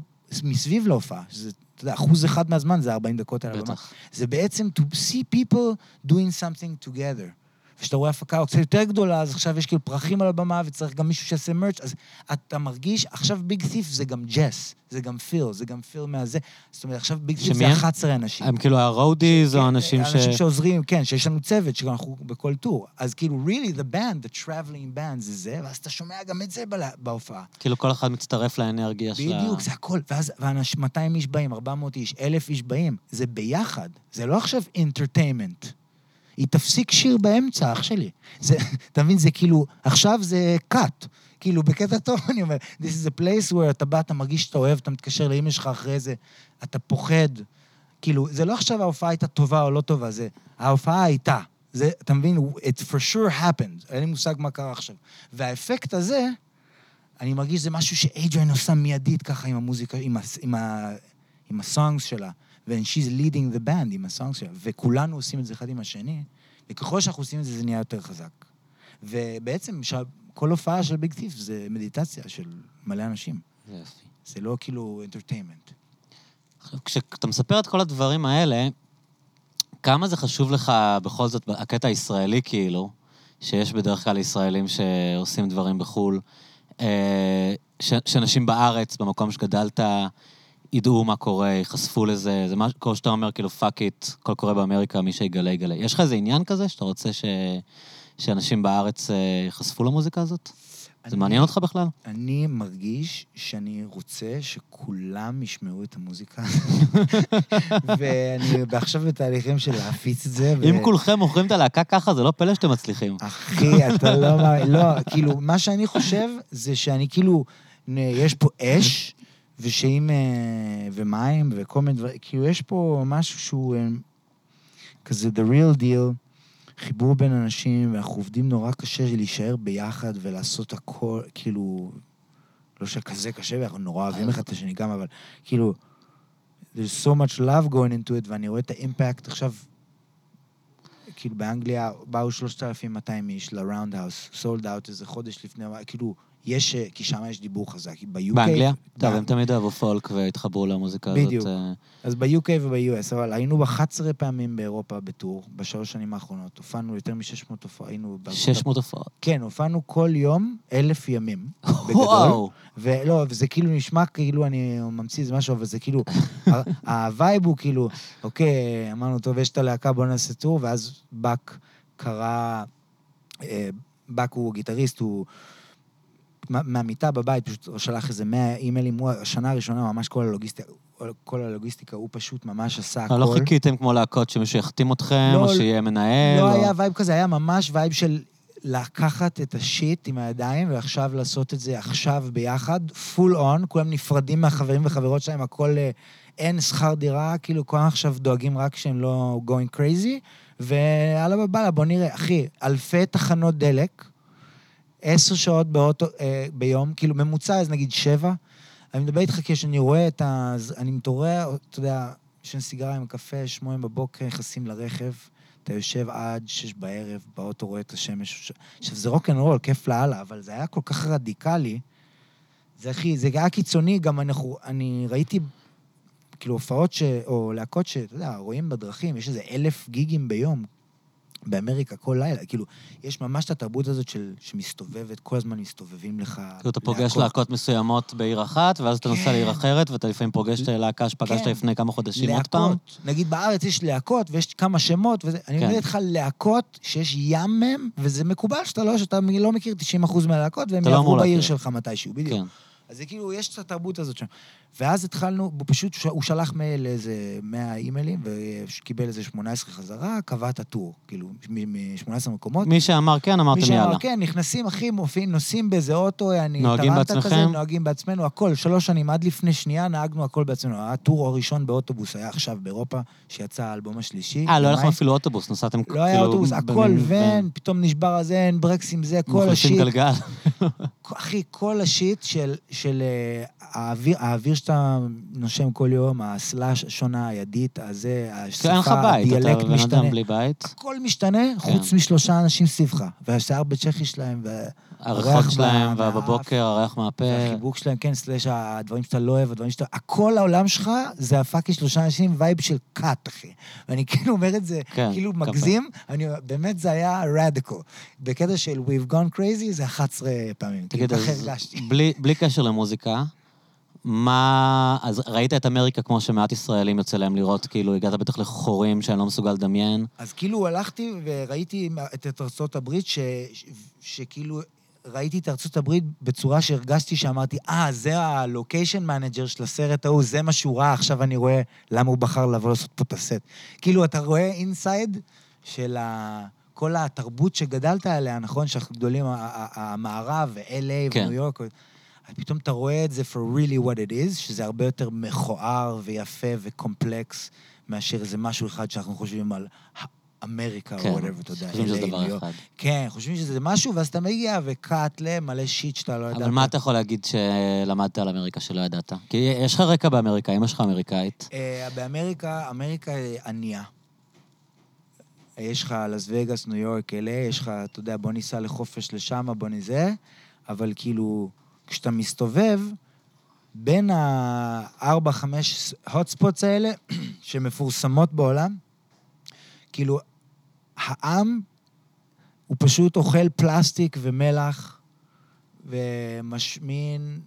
מסביב להופעה, שזה, אתה יודע, אחוז אחד מהזמן זה 40 דקות על הבמה. בטח. זה בעצם to see people doing something together. וכשאתה רואה הפקה קצת יותר גדולה, אז עכשיו יש כאילו פרחים על הבמה, וצריך גם מישהו שיעשה merch, אז אתה מרגיש, עכשיו Big Thief זה גם ג'ס, זה גם פיל, זה גם פיל מהזה. זאת אומרת, עכשיו Big Thief זה הם? 11 אנשים. הם כאילו ה roadies או כן, אנשים ש... אנשים שעוזרים, כן, שיש לנו צוות, שאנחנו בכל tour. אז כאילו, really, the band, the traveling band זה זה, ואז אתה שומע גם את זה בה- בהופעה. כאילו כל אחד מצטרף לאנרגיה שלה. בדיוק, זה הכל. ואז, ואנשים, 200 איש באים, 400 איש, 1,000 איש באים. זה ביחד. זה לא עכשיו entertainment. היא תפסיק שיר באמצע, אח שלי. זה, אתה מבין, זה כאילו, עכשיו זה cut. כאילו, בקטע טוב אני אומר, this is a place where אתה בא, אתה מרגיש שאתה אוהב, אתה מתקשר לאמא שלך אחרי זה, אתה פוחד. כאילו, זה לא עכשיו ההופעה הייתה טובה או לא טובה, זה, ההופעה הייתה. זה, אתה מבין, it for sure happened. אין לי מושג מה קרה עכשיו. והאפקט הזה, אני מרגיש שזה משהו שאייג'ריין עושה מיידית ככה עם המוזיקה, עם, ה, עם הסונגס שלה. ו- she's leading the band עם הסונגס שלה. וכולנו עושים את זה אחד עם השני, וככל שאנחנו עושים את זה, זה נהיה יותר חזק. ובעצם, ש... כל הופעה של ביג טיף זה מדיטציה של מלא אנשים. זה יופי. זה לא כאילו. עכשיו, כשאתה מספר את כל הדברים האלה, כמה זה חשוב לך בכל זאת, הקטע הישראלי כאילו, שיש בדרך כלל ישראלים שעושים דברים בחו"ל, אה, ש- שאנשים בארץ, במקום שגדלת, ידעו מה קורה, ייחשפו לזה, זה מה, כמו שאתה אומר, כאילו, fuck it, הכל קורה באמריקה, מי שיגלה, יגלה. יש לך איזה עניין כזה שאתה רוצה ש... שאנשים בארץ אה, ייחשפו למוזיקה הזאת? זה אני- מעניין אותך בכלל? אני מרגיש שאני רוצה שכולם ישמעו את המוזיקה. ואני עכשיו בתהליכים של להפיץ את זה. ו- אם כולכם מוכרים את הלהקה ככה, זה לא פלא שאתם מצליחים. אחי, אתה לא לא, כאילו, מה שאני חושב זה שאני כאילו, יש פה אש, ושאם, אה, ומים, וכל מיני דברים, כאילו, יש פה משהו שהוא אה, כזה the real deal, חיבור בין אנשים, ואנחנו עובדים נורא קשה להישאר ביחד ולעשות הכל, כאילו, לא שכזה קשה, ואנחנו נורא אוהבים אחד את השני גם, אבל כאילו, there's so much love going into it, ואני רואה את ה impact עכשיו. כאילו באנגליה באו 3,200 איש ל Roundhouse, sold out איזה חודש לפני, כאילו, יש, אה, כי שם יש דיבור חזק. ב-UK... באנגליה? טוב, הם תמיד אהבו פולק והתחברו למוזיקה הזאת. בדיוק. אה, אז ב-UK וב-US, אבל היינו 11 פעמים באירופה ב tour, בשלוש שנים האחרונות. הופענו יותר מ-600 הופעות, היינו... בארצות 600 הופעות. כן, הופענו כל יום אלף ימים, בגדול. ולא, וזה כאילו נשמע כאילו אני ממציא איזה משהו, אבל זה כאילו, ה vibe הוא כאילו, אוקיי, אמרנו, טוב, יש את הלהקה, בוא נעשה tour, ואז באק קרא, אה, באק הוא גיטריסט, הוא מהמיטה בבית, פשוט הוא שלח איזה 100 אימיילים, הוא השנה הראשונה ממש כל הלוגיסטיקה, כל הלוגיסטיקה, הוא פשוט ממש עשה הכל. אבל לא חיכיתם כמו להקות שמישהו יחתים אתכם, לא, או שיהיה מנהל, לא או... היה vibe כזה, היה ממש vibe של לקחת את ה shit עם הידיים ועכשיו לעשות את זה עכשיו ביחד, full on, כולם נפרדים מהחברים וחברות שלהם, הכל, אה, אין שכר דירה, כאילו כולם עכשיו דואגים רק שהם לא going crazy, ויאללה בבאללה, בוא נראה. אחי, אלפי תחנות דלק, עשר שעות באוטו, אה, ביום, כאילו ממוצע, אז נגיד שבע. אני מדבר איתך כשאני רואה את ה... אני מתעורר, אתה יודע, ישן סיגריה עם קפה, שמונה בבוקר, נכנסים לרכב, אתה יושב עד שש בערב, באוטו רואה את השמש. עכשיו, זה רוקנרול, כיף לאללה, אבל זה היה כל כך רדיקלי. זה הכי, זה היה קיצוני, גם אנחנו, אני ראיתי, כאילו, הופעות ש... או להקות שאתה יודע, רואים בדרכים, יש איזה אלף גיגים ביום. באמריקה כל לילה, כאילו, יש ממש את התרבות הזאת של, שמסתובבת, כל הזמן מסתובבים לך. כאילו, אתה פוגש להקות. להקות מסוימות בעיר אחת, ואז אתה נוסע כן. לעיר אחרת, ואתה לפעמים פוגש את הלהקה שפגשת כן. לפני כמה חודשים עוד פעם. להקות. נגיד בארץ יש להקות ויש כמה שמות, וזה, אני כן. מדבר איתך להקות שיש ים מהם, וזה מקובל שאתה לא, שאתה לא מכיר 90% מהלהקות, והם לא יעברו אמור בעיר להכיר. שלך מתישהו, בדיוק. כן. אז זה כאילו, יש את התרבות הזאת שם. ואז התחלנו, הוא פשוט, הוא שלח מייל לאיזה 100 אימיילים, וקיבל איזה 18 חזרה, קבע את הטור, כאילו, מ-18 מקומות. מי שאמר כן, מי אמרתם שאמר, יאללה. כן, נכנסים, אחי, מופיעים, נוסעים באיזה אוטו, אני... נוהגים בעצמכם? כזה, נוהגים בעצמנו, הכל. שלוש שנים, עד לפני שנייה נהגנו הכל בעצמנו. הטור הראשון באוטובוס היה עכשיו באירופה, שיצא האלבום השלישי. אה, לא היה לכם. אפילו אוטובוס, נסעתם כאילו... לא היה אוטובוס, הכל ון, פתאום נשבר הזן, ברקסים זה, כל השיט. אחי, כל השיט של, של אה, האוויר, האוויר שאתה נושם כל יום, הסלאש שונה, הידית, הזה, כן, אין לך השפה, בית, אתה הדיאלקט בן משתנה. אדם בלי בית. הכל משתנה, כן. חוץ משלושה אנשים סביבך. והשיער בצ'כי שלהם, וה- הריחות הריח שלהם, מה- ובבוקר הריח מהפה. והחיבוק שלהם, כן, סלאש הדברים שאתה לא אוהב, הדברים שאתה... הכל העולם שלך זה הפאקי שלושה אנשים, וייב של קאט, אחי. ואני כאילו אומר את זה, כן, כאילו כפה. מגזים, אני, באמת זה היה רדיקל. בקטע של We've gone crazy זה 11 פעמים. תגיד, כאילו, ככה אז. בלי, בלי קשר למוזיקה, מה... אז ראית את אמריקה כמו שמעט ישראלים יוצא להם לראות, כאילו, הגעת בטח לחורים שאני לא מסוגל לדמיין. אז כאילו הלכתי וראיתי את ארצות הברית, ש, ש, שכאילו ראיתי את ארצות הברית בצורה שהרגשתי שאמרתי, אה, זה ה location manager של הסרט ההוא, זה מה שהוא ראה, עכשיו אני רואה למה הוא בחר לבוא לעשות פה את הסט. כאילו, אתה רואה inside של ה... כל התרבות שגדלת עליה, נכון? שאנחנו גדולים, המערב, ו-LA כן. וניו יורק. אז פתאום אתה רואה את זה for really what it is, שזה הרבה יותר מכוער ויפה וקומפלקס מאשר איזה משהו אחד שאנחנו חושבים על אמריקה, כן, או whatever, אתה יודע. חושבים שזה דבר. אחד. כן, חושבים שזה משהו, ואז אתה מגיע ו cut למלא shit שאתה לא ידעת. אבל מה אתה יכול להגיד שלמדת על אמריקה שלא ידעת? כי יש לך רקע באמריקה, אמא שלך אמריקאית. אה, באמריקה, אמריקה ענייה. יש לך לס וגאס, ניו יורק, אלה, יש לך, אתה יודע, בוא ניסע לחופש לשם, בוא נזה, אבל כאילו, כשאתה מסתובב, בין הארבע, חמש הוטספוטס האלה, שמפורסמות בעולם, כאילו, העם, הוא פשוט אוכל פלסטיק ומלח, ומשמין,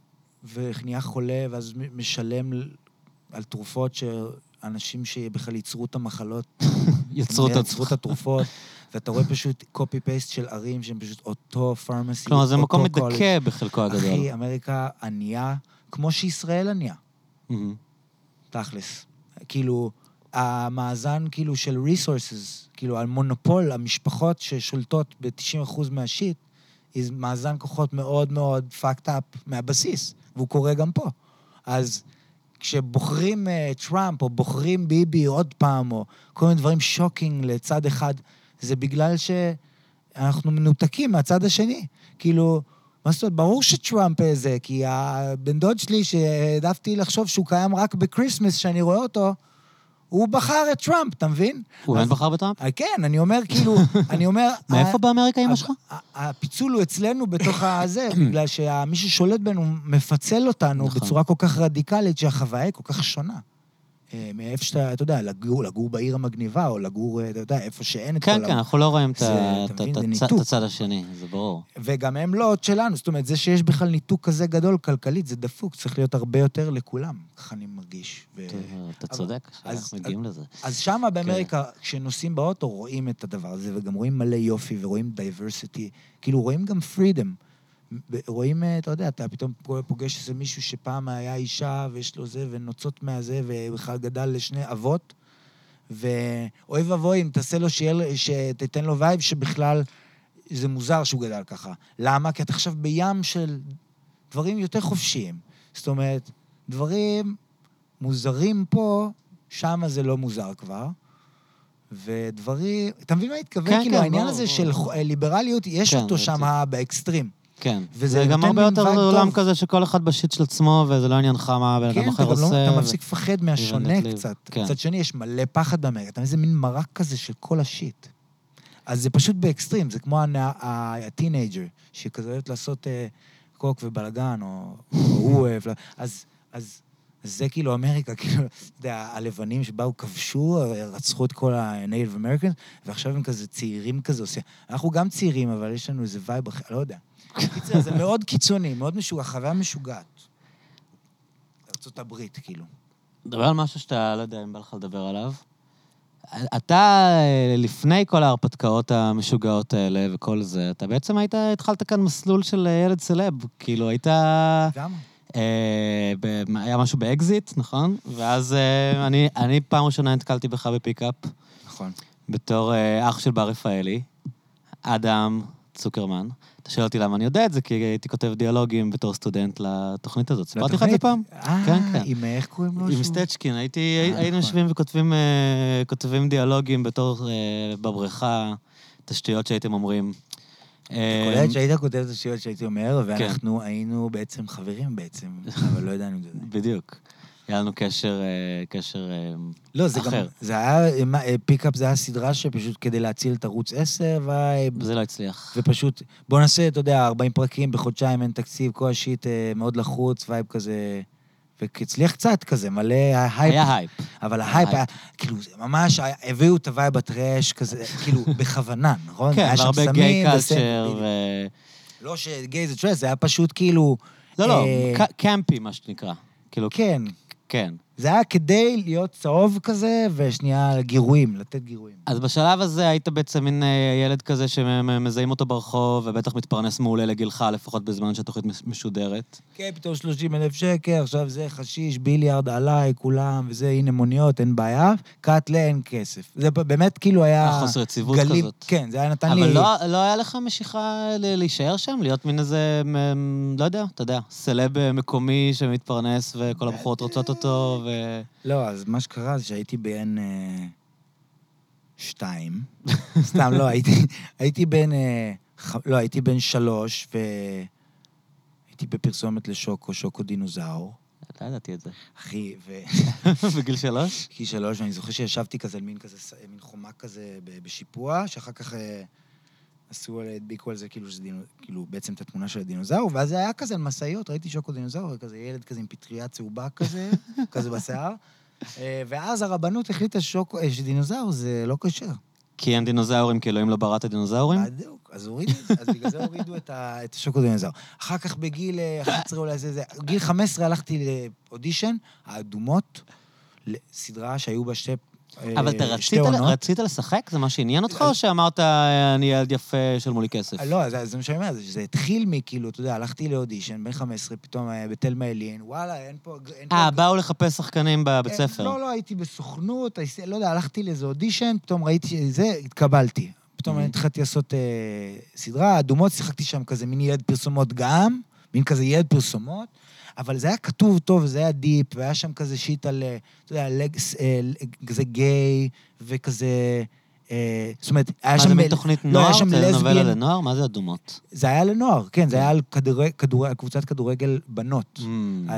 ונהיה חולה, ואז משלם על תרופות שאנשים שבכלל ייצרו את המחלות, יצרו את. התרופות, ואתה רואה פשוט קופי-פייסט של ערים שהם פשוט אותו פרמסי, כלומר, זה מקום. מדכא בחלקו הגדול. אחי, אמריקה ענייה, כמו שישראל ענייה, מהמם. תכלס. כאילו, המאזן כאילו של resources, כאילו, המונופול, המשפחות ששולטות ב-90% מהשיט, היא מאזן כוחות מאוד מאוד fucked up מהבסיס, והוא קורה גם פה. אז כשבוחרים uh, טראמפ, או בוחרים ביבי עוד פעם, או כל מיני דברים shocking לצד אחד, זה בגלל שאנחנו מנותקים מהצד השני. כאילו, מה זאת אומרת? ברור שטראמפ אה, זה, כי הבן דוד שלי, שהעדפתי לחשוב שהוא קיים רק ב Christmas, שאני רואה אותו, הוא בחר את טראמפ, אתה מבין? הוא באמת בחר בטראמפ? אה, כן, אני אומר, כאילו, אני אומר... מאיפה באמריקה אמא ה- שלך? הפיצול הוא אצלנו בתוך הזה, בגלל שמי ששולט בנו מפצל אותנו נכון. בצורה כל כך רדיקלית, שהחוויה היא כל כך שונה. אה, מאיפה שאתה, אתה יודע, לגור, לגור בעיר המגניבה, או לגור, אה, אתה יודע, איפה שאין את כל כן. כן, אנחנו לא רואים את הצד השני, זה ברור. וגם הם לא עוד שלנו, זאת אומרת, זה שיש בכלל ניתוק כזה גדול כלכלית, זה דפוק, צריך להיות הרבה יותר לכולם, ככה אני מרגיש. ו... אתה אבל- צודק, אז- שאנחנו מגיעים לזה. אז שמה באמריקה, כן. כשנוסעים באוטו, רואים את הדבר הזה, וגם רואים מלא יופי, ורואים diversity, כאילו, רואים גם freedom. רואים, אה, אתה יודע, אתה פתאום פוגש איזה מישהו שפעם היה אישה, ויש לו זה, ונוצות מהזה, ובכלל גדל לשני אבות, ואוי ואבוי אם תעשה לו שיהיה, שתיתן לו vibe שבכלל זה מוזר שהוא גדל ככה. למה? כי אתה עכשיו בים של דברים יותר חופשיים. זאת אומרת, דברים מוזרים פה, שם זה לא מוזר כבר. ודברים... אתה מבין מה אני מתכוון? כן, כאילו, כן, העניין ברור, הזה ברור. של ליברליות, יש כן, אותו. שם באקסטרים. כן. וזה זה גם הרבה יותר עולם. כזה שכל אחד ב shit של עצמו, וזה לא עניינך מה בן כן, אדם אתה אחר לא, עושה. אתה ו- מפסיק לפחד מהשונה. קצת. כן. מצד שני, יש מלא פחד באמריקה. אתה מבין, זה מין מרק כזה של כל ה shit. אז זה פשוט באקסטרים, זה כמו הטינג'ר, שכזה אוהבת לעשות אה, קוק ובלאגן, או הוא אוהב... אז... זה כאילו אמריקה, כאילו, אתה יודע, הלבנים שבאו, כבשו, רצחו את כל ה-Native Americans, ועכשיו הם כזה צעירים כזה עושים. אנחנו גם צעירים, אבל יש לנו איזה vibe אחר, לא יודע. קיצר, זה מאוד קיצוני, מאוד משוגע, חוויה משוגעת. ארצות הברית, כאילו. דבר על משהו שאתה לא יודע אם בא לך לדבר עליו. אתה, לפני כל ההרפתקאות המשוגעות האלה וכל זה, אתה בעצם היית, התחלת כאן מסלול של ילד סלב. כאילו, היית... גם? אה, היה משהו באקזיט, נכון? ואז אה, אני, אני פעם ראשונה נתקלתי בך בפיקאפ, נכון. בתור אה, אח של בר רפאלי, אדם צוקרמן. אתה שואל אותי למה אני יודע את זה, כי הייתי כותב דיאלוגים בתור סטודנט לתוכנית הזאת. סיפרתי לך את זה פעם? אה, כן, כן. עם איך קוראים לו? עם? סטצ'קין, היינו נכון. יושבים וכותבים כותבים דיאלוגים בתור בבריכה, את השטויות שהייתם אומרים. אה, אתה קולט שהיית כותב את השטויות שהייתי אומר, כן. ואנחנו היינו בעצם חברים בעצם, אבל לא ידענו את זה. בדיוק. היה לנו קשר, אה, קשר אה, לא, זה גם, אחר. זה היה, אה, פיקאפ זה היה סדרה שפשוט כדי להציל את ערוץ 10, vibe, זה לא הצליח. ופשוט, בוא נעשה, אתה יודע, 40 פרקים בחודשיים, אין תקציב, כל ה shit אה, מאוד לחוץ, vibe כזה, והצליח קצת כזה, מלא הייפ. היה הייפ. אבל ה hype hype. היה, כאילו, ממש, הביאו את ה vibe ה trash, כזה, כאילו, בכוונה, נכון? כן, והרבה gay culture. לא שגיי זה trash, זה היה פשוט כאילו... לא, לא, אה, campy, מה שנקרא. כאילו, כן, כן. זה היה כדי להיות צהוב כזה, ושנייה גירויים, לתת גירויים. אז בשלב הזה היית בעצם מין אה, ילד כזה שמזהים אותו ברחוב, ובטח מתפרנס מעולה לגילך, לפחות בזמן שהתוכנית מש- משודרת. כן, פתאום 30 אלף שקל, עכשיו זה חשיש, ביליארד עליי, כולם, וזה, הנה מוניות, אין בעיה. קאטלה, אין כסף. זה באמת כאילו היה... חוסר יציבות גלים- כזאת. כן, זה היה נתן לי... אבל לא, לא היה לך משיכה להישאר שם? להיות מין איזה, לא יודע, אתה יודע, סלב מקומי שמתפרנס וכל הבחורות רוצות אותו, ו... לא, אז מה שקרה זה שהייתי בעין... אה, שתיים. סתם, לא, הייתי, הייתי בן... אה, ח... לא, הייתי בן שלוש, והייתי בפרסומת לשוקו, שוקו דינוזאור. לא ידעתי את זה. אחי, ו... בגיל שלוש? כי שלוש, ואני זוכר שישבתי כזה מין כזה, מין חומה כזה בשיפוע, שאחר כך אה, עשו, הדביקו על זה כאילו, שזה דינו, כאילו בעצם את התמונה של הדינוזאור, ואז זה היה כזה על משאיות, ראיתי שוקו דינוזאור, וכזה ילד כזה עם פטריה צהובה כזה, כזה בשיער. אה, ואז הרבנות החליטה שוקו, אה, שדינוזאור זה לא כשר. כי אין דינוזאורים, כי אלוהים לא ברא את הדינוזאורים? בדיוק, אז הורידו אז בגלל זה הורידו את, ה, את השוקו דינוזאור. אחר כך בגיל אה, 11 אולי זה, זה, גיל 15 הלכתי לאודישן, האדומות, לסדרה שהיו בה שתי, אה, אבל אתה רצית. רצית לשחק? זה מה שעניין אותך. או שאמרת, אני ילד יפה, שלמו לי כסף? לא, זה, זה מה שאני אומר, זה, זה התחיל מכאילו, אתה יודע, הלכתי לאודישן, בן 15, פתאום אה, בתלמה ילין, וואלה, אין פה... אין פה אה, באו לחפש שחקנים בבית אה, ספר. לא, לא, הייתי בסוכנות, לא יודע, הלכתי לאיזה אודישן, פתאום ראיתי שזה, התקבלתי. פתאום Mhm. אני התחלתי לעשות אה, סדרה, אדומות, שיחקתי שם כזה מין ילד פרסומות גם, מין כזה ילד פרסומות, אבל זה היה כתוב טוב, זה היה deep, והיה שם כזה shit על, אה, אתה יודע, אה, כזה גיי, וכזה... אה, זאת אומרת, היה מה שם... זה מין תוכנית לא, נוער? היה שם זה novela lesbian. לנוער? מה זה אדומות? זה היה לנוער, כן, זה היה על קבוצת כדורגל בנות. Mm.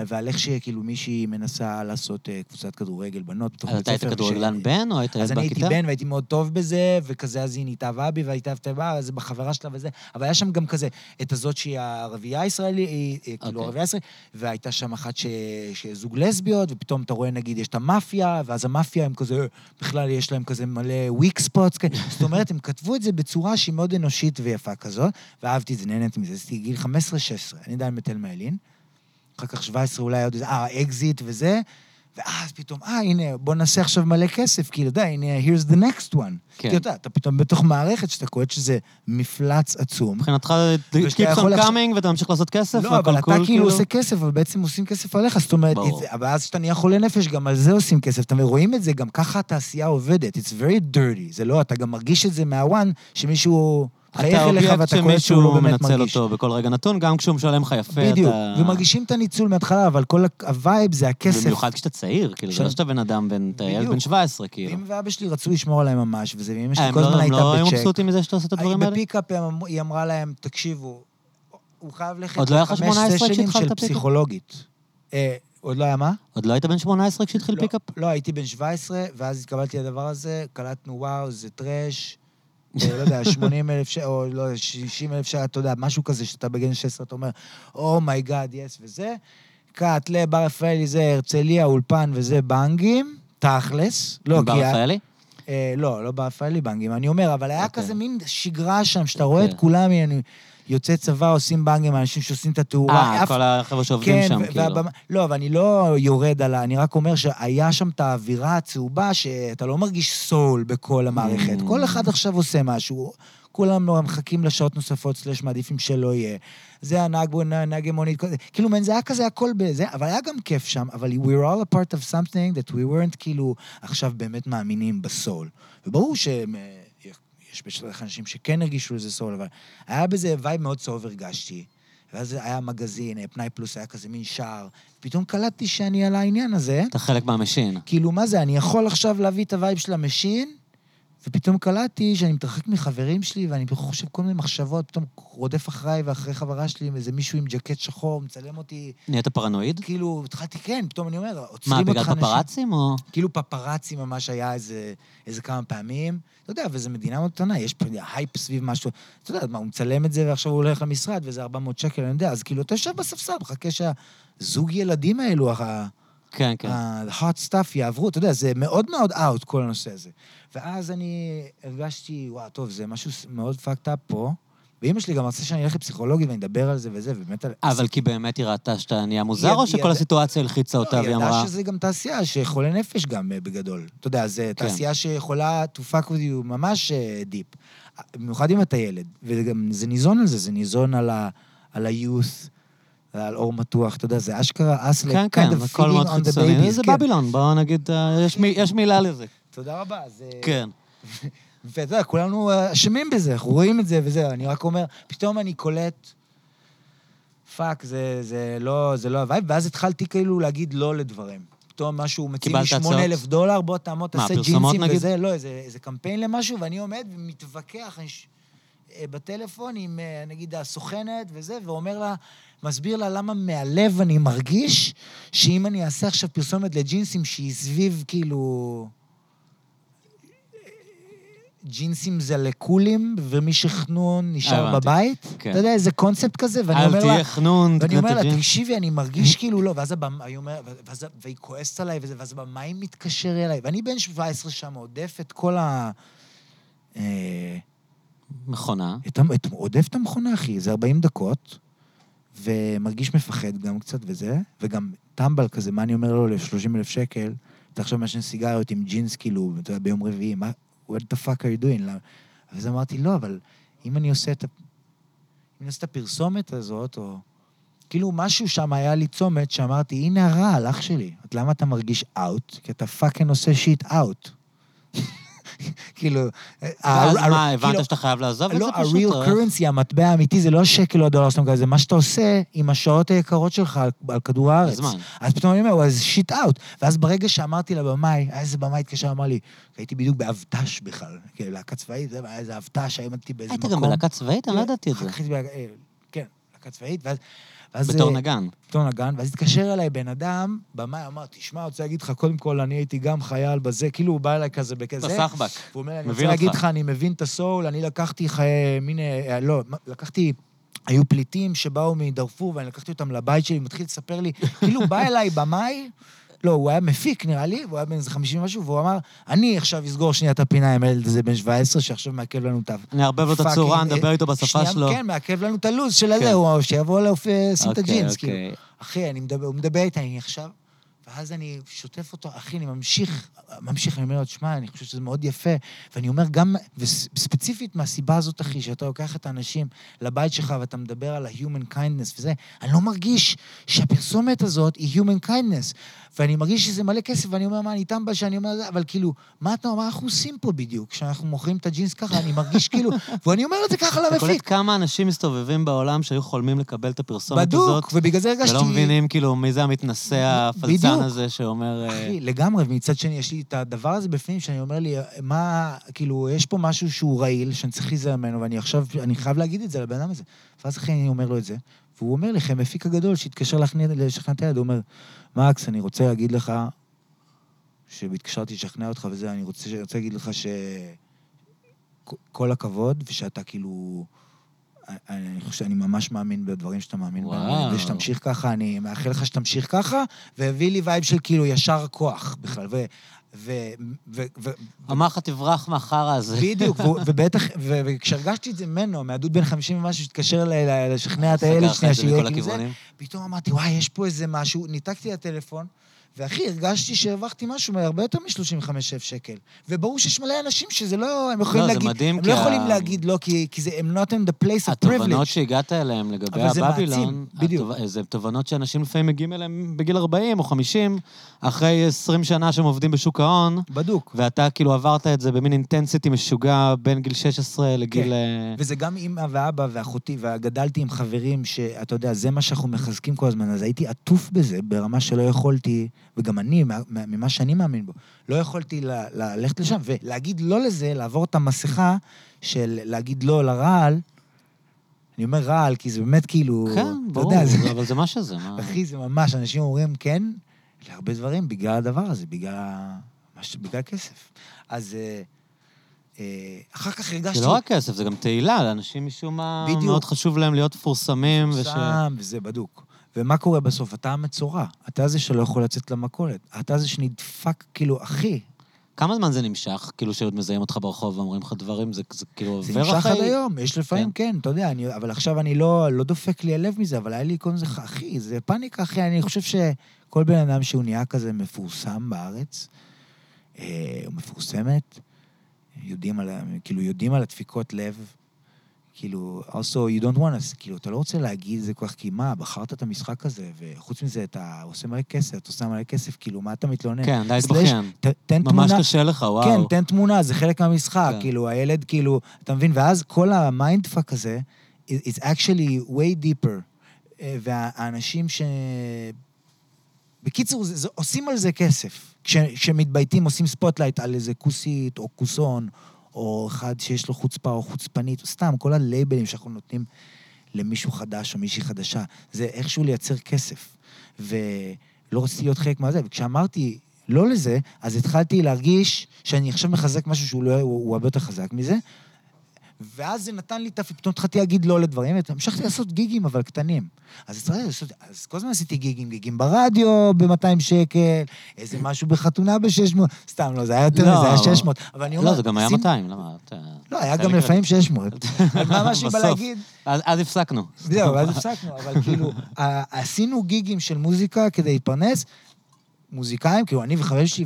ועל איך שכאילו מישהי מנסה לעשות אה, קבוצת כדורגל בנות בתוך אז בית אתה היית ספר, כדורגלן בן, או היית ילד אז אני הייתי בכיתה? בן והייתי מאוד טוב בזה, וכזה אז היא נתאהבה בי והייתה אהבה, אז בחברה שלה וזה. אבל היה שם גם כזה, את הזאת שהיא הערבייה הישראלית, כאילו אוקיי. ערבייה ישראלית, והייתה שם אחת שזוג לסביות, ופתאום אתה רואה, נגיד, יש את המאפיה, ואז המאפיה הם כזה, בכלל יש להם כזה מלא וויק ספוטס, זאת אומרת, הם כתבו את זה בצורה שהיא מאוד אנושית ויפה כזאת, ואהבתי את זה, נהניתי מזה. עשיתי גיל 15-16, אני עדיין בתלמה ילין. אחר כך 17 אולי עוד איזה, אה, אקזיט וזה, ואז פתאום, אה, הנה, בוא נעשה עכשיו מלא כסף, כאילו, די, הנה, here's the next one. כן. כי אתה יודע, אתה פתאום בתוך מערכת שאתה קולט שזה מפלץ עצום. מבחינתך, ושאתה keep יכול on coming ואתה ממשיך לעשות כסף, לא, אבל אתה כאילו עושה כסף, אבל בעצם עושים כסף עליך, זאת אומרת, זה- ואז כשאתה נהיה חולה נפש, גם על זה עושים כסף. אתה רואים את זה, גם ככה התעשייה עובדת. It's very dirty. זה לא, אתה גם מרגיש את זה מהוואן, שמישהו אתה אליך אובייקט לא שמישהו באמת מנצל. אותו בכל רגע נתון, גם כשהוא משלם לך יפה, אתה... בדיוק, ומרגישים את הניצול מההתחלה, אבל כל הווייב זה הכסף. במיוחד כשאתה צעיר, כאילו, זה לא שאתה בן אדם בן... אתה ילד. בן 17, כאילו. אמא ואבא שלי רצו לשמור עליהם ממש, וזה, ואמא אה, שלי הם כל הזמן לא- הם הייתה לא היו בצ'ק. מבסוטים מזה שאתה עושה את הדברים האלה? בפיקאפ הם היא אמרה להם, תקשיבו, הוא חייב ללכת עוד לא היה לך לחמש 18 סשנים כשהתחלת של? פסיכולוגית. אה, עוד לא היה מה? עוד לא היית בן 18 כשהתחיל לא, פיקאפ? לא, הייתי בן 17, ואז התקבלתי לדבר הזה, קלטנו, וואו, זה טראש. אה, לא יודע, 80 אלף שקל, או לא, 60 אלף שקל, אתה יודע, משהו כזה שאתה בגיל 16, אתה אומר, אומייגאד, יס וזה. קאט לבר רפאלי זה הרצליה, אולפן וזה בנגים, תכלס. לא, עם בר כי... רפאלי? אה, לא, לא ברפאלי בנגים, אני אומר, אבל היה אוקיי. כזה מין שגרה שם, שאתה רואה את אוקיי. כולם, אני- יוצאי צבא עושים בנגים, אנשים שעושים את התאורה. אה, אף- כל החבר'ה שעובדים שם, ו- כאילו. והבמה- לא, אבל אני לא יורד על ה... אני רק אומר שהיה שם את האווירה הצהובה, שאתה לא מרגיש סול בכל המערכת. Mm. כל אחד עכשיו עושה משהו. כולם לא מחכים לשעות נוספות, סלש מעדיפים שלא יהיה. זה הנהג, בו- נהגי מונית, כל זה. כאילו, man, זה היה כזה הכל בזה, אבל היה גם כיף שם, אבל we were all a part of something that we weren't כאילו עכשיו באמת מאמינים ב soul. וברור שהם... יש בשביל אנשים שכן הרגישו לזה soul, אבל היה בזה vibe מאוד צהוב הרגשתי. ואז היה מגזין, אה, פנאי פלוס היה כזה מין שער. פתאום קלטתי שאני על העניין הזה. אתה חלק מה machine. כאילו, מה זה, אני יכול עכשיו להביא את ה vibe של ה machine, ופתאום קלטתי שאני מתרחק מחברים שלי, ואני חושב כל מיני מחשבות, פתאום רודף אחריי ואחרי חברה שלי, עם איזה מישהו עם ג'קט שחור, מצלם אותי. נהיית פרנואיד? כאילו, התחלתי, כן, פתאום אני אומר, מה, עוצרים בגלל אותך אנשים. פפרצים או... כאילו פפרצי ממש היה איזה, איזה כמה פעמים. אתה יודע, וזו מדינה מאוד קטנה, יש פה הייפ סביב משהו. אתה יודע, מה, הוא מצלם את זה ועכשיו הוא הולך למשרד וזה 400 שקל, אני יודע. אז כאילו, אתה יושב בספסל, מחכה שהזוג ילדים האלו, ה- כן, כן. ה-hot stuff יעברו, אתה יודע, זה מאוד מאוד out, כל הנושא הזה. ואז אני הרגשתי, וואו, טוב, זה משהו מאוד fucked up פה. ואימא שלי גם רצתה שאני אלך לפסיכולוגית ואני אדבר על זה וזה, ובאמת... אבל כי באמת היא ראתה שאתה נהיה מוזר, היא- או היא שכל הסיטואציה הלחיצה אותה לא, והיא היא אמרה... ידעה שזה גם תעשייה שחולה נפש גם אה, בגדול. אתה יודע, זו כן. תעשייה שיכולה to fuck with you ממש דיפ. במיוחד אם אתה ילד. וגם זה ניזון על זה, זה ניזון על ה- על אור מתוח, אתה יודע, זה אשכרה like כן, כן, הכל מאוד חיצוני. זה כן. בבילון, בואו נגיד, אה, יש מי- יש מילה לזה. תודה רבה. זה... כן. ואתה יודע, כולנו אה, אשמים בזה, אנחנו רואים את זה וזה, אני רק אומר, פתאום אני קולט, פאק, זה, זה לא, זה לא הווייב, ואז התחלתי כאילו להגיד לא לדברים. פתאום משהו, מציעים לי קיבלת 8,000 הצעות? דולר, בוא תעמוד, תעשה ג'ינסים? וזה, לא, איזה, איזה קמפיין למשהו, ואני עומד ומתווכח אני ש... אה, בטלפון עם, נגיד, הסוכנת וזה, ואומר לה, מסביר לה למה מהלב אני מרגיש שאם אני אעשה עכשיו פרסומת לג'ינסים שהיא סביב, כאילו... ג'ינסים זה לקולים, ומי שחנון נשאר הבנתי. בבית. כן. אתה יודע, איזה קונספט כזה, ואני אל אומר לה... תהיה חנון, ואני תקנה אומר את לה, הג'ינס. תקשיבי, אני מרגיש כאילו לא, ואז הבמאי אומר, ואז, והיא כועסת עליי, וזה, ואז הבמאי מתקשר אליי, ואני בן 17 שם, עודף את כל ה... אה, מכונה. את, את, אודף את המכונה, אחי, זה 40 דקות, ומרגיש מפחד גם קצת וזה, וגם טמבל כזה, מה אני אומר לו ל-30 אלף שקל, אתה עכשיו מעשן סיגריות עם ג'ינס, כאילו, אתה יודע, ביום רביעי, מה, what the fuck are you doing? למה? אז אמרתי, לא, אבל אם אני עושה את, אם אני עושה את הפרסומת הזאת, או... כאילו, משהו שם היה לי צומת שאמרתי, הנה הרעל, אח שלי. את למה אתה מרגיש אאוט? כי אתה פאקינג עושה שיט אאוט. כאילו... ואז מה, הבנת כאילו, שאתה חייב לעזוב את זה לא, פשוט? ה-real או- currency, המטבע האמיתי, זה לא השקל או הדולר שאתה מקבל, זה מה שאתה עושה עם השעות היקרות שלך על, כדור הארץ. אז פתאום אני אומר, וואי, זה שיט אאוט. ואז ברגע שאמרתי לבמאי, איזה במאי התקשר, אמר לי, הייתי בדיוק באבט"ש בכלל, כאילו, להקה צבאית, זה היה איזה אבט"ש, היום הייתי באיזה היית מקום. גם בלהקה צבאית? אני לא כן, ידעתי את זה. אה, כן, להקה צבאית, ואז... ואז, בתור אה, נגן. בתור נגן, ואז התקשר אליי בן אדם, במאי אמר, תשמע, אני רוצה להגיד לך, קודם כל, אני הייתי גם חייל בזה, כאילו הוא בא אליי כזה בכזה. בסחבק. הוא אומר, אני רוצה להגיד. לך, אני מבין את הסול, אני לקחתי חיי, מין, אה, לא, לקחתי... היו פליטים שבאו מדארפור, ואני לקחתי אותם לבית שלי, מתחיל לספר לי, כאילו בא אליי במאי, לא, הוא היה מפיק, נראה לי, והוא היה בן איזה 50 ומשהו, והוא אמר, אני עכשיו אסגור שנייה את הפינה עם הילד הזה בן 17, שעכשיו מעכב לנו את ה... אני אערבב לו את הצורה, נדבר אה, איתו בשפה שלו. כן, מעכב לנו את הלו"ז של כן. הזה, הוא- שיבוא להופיע, שים את אוקיי, הג'ינס, כאילו. אוקיי. אחי, אני מדבר, הוא מדבר איתי, אני עכשיו, ואז אני שוטף אותו, אחי, אני ממשיך, ממשיך, אני אומר לו, תשמע, אני חושב שזה מאוד יפה, ואני אומר גם, וספציפית מהסיבה הזאת, אחי, שאתה לוקח את האנשים לבית שלך ואתה מדבר על ה-human kindness וזה, אני לא מרגיש שהפרסומת הזאת היא human kindness, ואני מרגיש שזה מלא כסף, ואני אומר, מה, אני טמבל שאני אומר אבל כאילו, מה אתה, מה אנחנו עושים פה בדיוק? כשאנחנו מוכרים את הג'ינס ככה, אני מרגיש כאילו, ואני אומר את זה ככה אתה קולט למפיק. כמה אנשים מסתובבים בעולם שהיו חולמים לקבל את הפרסומת הזאת, בדוק, ובגלל זה הרגשתי... ולא מבינים כאילו מי זה המתנשא הפלצן. הזה שאומר... אה, אחי, לגמרי, ומצד שני, יש לי את הדבר הזה בפנים, שאני אומר לי, מה, כאילו, יש פה משהו שהוא רעיל, שאני צריך להיזהר ממנו, ואני עכשיו, אני חייב להגיד את זה לבן אדם הזה. ואז אחי, אני אומר לו את זה, והוא אומר לי, המפיק הגדול שהתקשר לשכנע את הילד, הוא אומר, מקס, אני רוצה להגיד לך, שהתקשרתי לשכנע אותך וזה, אני רוצה, אני רוצה להגיד לך ש... כל הכבוד, ושאתה כאילו... אני חושב שאני ממש מאמין בדברים שאתה מאמין בהם. ושתמשיך ככה, אני מאחל לך שתמשיך ככה, והביא לי וייב של כאילו ישר כוח בכלל, ו... ו... אמר לך, תברח מהחרא הזה. בדיוק, ובטח, וכשהרגשתי את זה ממנו, מהדוד בן 50 ומשהו, שהתקשר לשכנע את הילד לך שנייה, שיהיה מכל כאילו זה. פתאום אמרתי, וואי, יש פה איזה משהו, ניתקתי את הטלפון, ואחי, הרגשתי שהרווחתי משהו הרבה יותר מ-35,000 שקל. וברור שיש מלא אנשים שזה לא, הם יכולים לא, זה להגיד, מדהים, הם כי לא ה- יכולים להגיד לא, כי, כי זה, הם not in the place of התובנות privilege. שהגעת אליהן לגבי זה הבבילון, בדיוק. התוב- זה תובנות שאנשים לפעמים מגיעים אליהן בגיל 40 או 50, אחרי 20 שנה שהם עובדים בשוק ההון, בדוק. ואתה כאילו עברת את זה במין אינטנסיטי משוגע בין גיל 16 לגיל... כן. אה, וזה גם אימא ואבא ואחותי, וגדלתי עם חברים שאתה יודע, זה מה שאנחנו מחזקים כל הזמן, אז הייתי עטוף בזה ברמה שלא יכולתי, וגם אני, מה- מה- ממה שאני מאמין בו, לא יכולתי ללכת לשם, ולהגיד לא לזה, לעבור את המסכה של להגיד לא לרעל, אני אומר רעל, כי זה באמת כאילו... כן, ברור, יודע, זה- אבל זה מה שזה, מה... אחי, זה ממש, אנשים אומרים כן להרבה דברים בגלל הדבר הזה, בגלל, מש- בגלל כסף. אז אה, אה, אחר כך הרגשתי... זה לא רק כסף, זה גם תהילה, לאנשים משום מה בדיוק. מאוד חשוב להם להיות מפורסמים, וש... שם, וזה בדוק. ומה קורה בסוף? אתה המצורע. אתה זה שלא יכול לצאת למכולת. אתה זה שנדפק, כאילו, אחי, כמה זמן זה נמשך? כאילו שעוד מזהים אותך ברחוב ואומרים לך דברים, זה, זה כאילו זה עובר נמשך אחרי... עד היום. יש לפעמים, כן, אתה יודע, אני, אבל עכשיו אני לא, לא דופק לי הלב מזה, אבל היה לי כל זה, אחי, זה פאניקה, אחי. אני חושב שכל בן אדם שהוא נהיה כזה מפורסם בארץ, אה, מפורסמת, יודעים על, כאילו, יודעים על הדפיקות לב. כאילו, also you don't want to, כאילו, אתה לא רוצה להגיד זה כל כך, כי מה, בחרת את המשחק הזה, וחוץ מזה, אתה עושה מלא כסף, אתה עושה מלא כסף, כאילו, מה אתה מתלונן? כן, די תמונה... ממש קשה לך, וואו. כן, תן תמונה, זה חלק מהמשחק. כן. כאילו, הילד, כאילו, אתה מבין? ואז כל ה mindfuck הזה, it's actually way deeper. אה, והאנשים ש... בקיצור, זה, זה, עושים על זה כסף. כש- כשמתבייתים, עושים ספוטלייט על איזה כוסית או כוסון, או אחד שיש לו חוצפה או חוצפנית, או סתם, כל הלייבלים שאנחנו נותנים למישהו חדש או מישהי חדשה, זה איכשהו לייצר כסף. ולא רציתי להיות חלק מהזה, וכשאמרתי לא לזה, אז התחלתי להרגיש שאני עכשיו מחזק משהו שהוא לא, הוא, הוא הרבה יותר חזק מזה, ואז זה נתן לי את הפ... פתאום התחלתי להגיד לא לדברים, והמשכתי לעשות גיגים, אבל קטנים. אז לעשות, אז כל הזמן עשיתי גיגים, גיגים ברדיו ב-200 שקל, איזה משהו בחתונה ב-600, סתם, לא, זה היה יותר, לא, זה היה אבל- 600. אבל אני אומר... לא, זה גם היה שים- 200, למה? לא, היה גם לפעמים 600. אבל מה בסוף. להגיד, אז אז הפסקנו. זהו, ואז הפסקנו, אבל כאילו, עשינו גיגים של מוזיקה כדי להתפרנס, מוזיקאים, כאילו, אני וחברים שלי,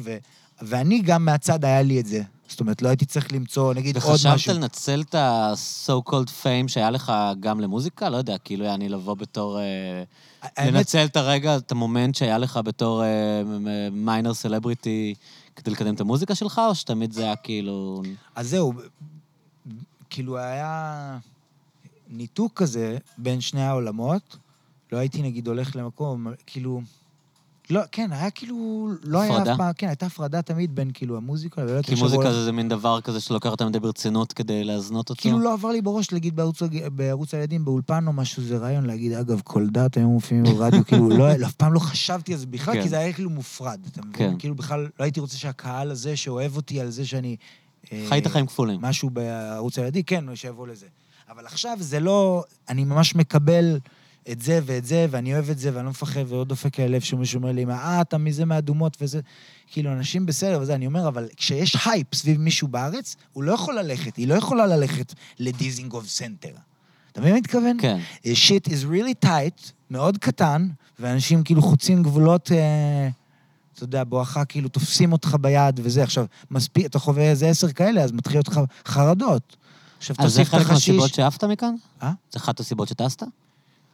ואני גם מהצד היה לי את זה. זאת אומרת, לא הייתי צריך למצוא, נגיד, עוד וחשבת משהו. לנצל את ה-so called fame שהיה לך גם למוזיקה? לא יודע, כאילו, יעני לבוא בתור... אה, האמת, לנצל את הרגע, את המומנט שהיה לך בתור minor celebrity כדי לקדם את המוזיקה שלך, או שתמיד זה היה כאילו... אז זהו, כאילו היה ניתוק כזה בין שני העולמות. לא הייתי נגיד הולך למקום, כאילו... לא, כן, היה כאילו... לא היה? אף פעם, כן, הייתה הפרדה תמיד בין כאילו המוזיקה, הייתי כי מוזיקה זה מין דבר כזה שלא לוקח אותה מדי ברצינות כדי להזנות אותו. כאילו לא עבר לי בראש להגיד בערוץ, הילדים, באולפן או משהו, זה רעיון להגיד, אגב, ילדות היום מופיעים ברדיו, כאילו, לא, אף פעם לא חשבתי על זה בכלל, כן. כי זה היה כאילו מופרד, אתה מבין? כן. כאילו בכלל לא הייתי רוצה שהקהל הזה שאוהב אותי על זה שאני... אה, חיית חיים כפולים. משהו בערוץ הילדי, כן, שיבוא לזה. אבל עכשיו זה לא... אני ממש מקבל את זה ואת זה, ואני אוהב את זה, ואני לא מפחד, ולא דופק לי הלב שמישהו אומר לי, אה, אתה מזה מהאדומות וזה. כאילו, אנשים בסדר וזה, אני אומר, אבל כשיש הייפ סביב מישהו בארץ, הוא לא יכול ללכת, היא לא יכולה ללכת לדיזינגוף סנטר. אתה מבין מה אני מתכוון? כן. שיט is really tight, מאוד קטן, ואנשים כאילו חוצים גבולות, אה, אתה יודע, בואכה כאילו תופסים אותך ביד וזה. עכשיו, מספיק, אתה חווה איזה עשר כאלה, אז מתחיל אותך חרדות. עכשיו, אז זה תוסיף את חלק מהסיבות החשיש. שעפת מכאן? אה? זה אחת הסיבות שטסת?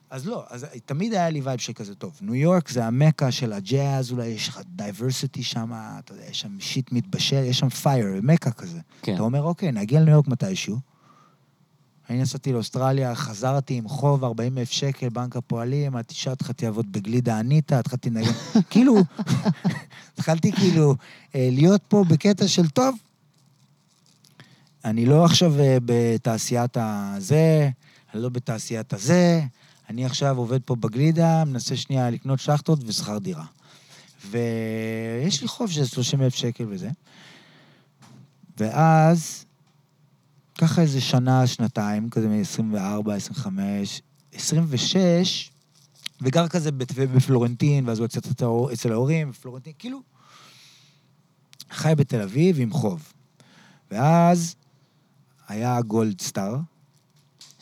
אז לא, אז תמיד היה לי וייב שכזה טוב. ניו יורק זה המכה של הג'אז, אולי יש לך דייברסיטי שם, אתה יודע, יש שם שיט מתבשל, יש שם פייר, מכה כזה. כן. אתה אומר, אוקיי, נגיע לניו יורק מתישהו. אני נסעתי לאוסטרליה, חזרתי עם חוב 40 אלף שקל, בנק הפועלים, אמרתי, תשעה התחלתי לעבוד בגלידה אניטה, התחלתי לנגן, כאילו, התחלתי כאילו אה, להיות פה בקטע של טוב. אני לא עכשיו אה, בתעשיית הזה, אני לא בתעשיית הזה, אני עכשיו עובד פה בגלידה, מנסה שנייה לקנות שחטות ושכר דירה. ויש לי חוב של 30 אלף שקל וזה. ואז, ככה איזה שנה, שנתיים, כזה מ-24, 25, 26, וגר כזה בפלורנטין, ואז הוא ההור- אצל ההורים, בפלורנטין, כאילו, חי בתל אביב עם חוב. ואז היה גולד סטאר,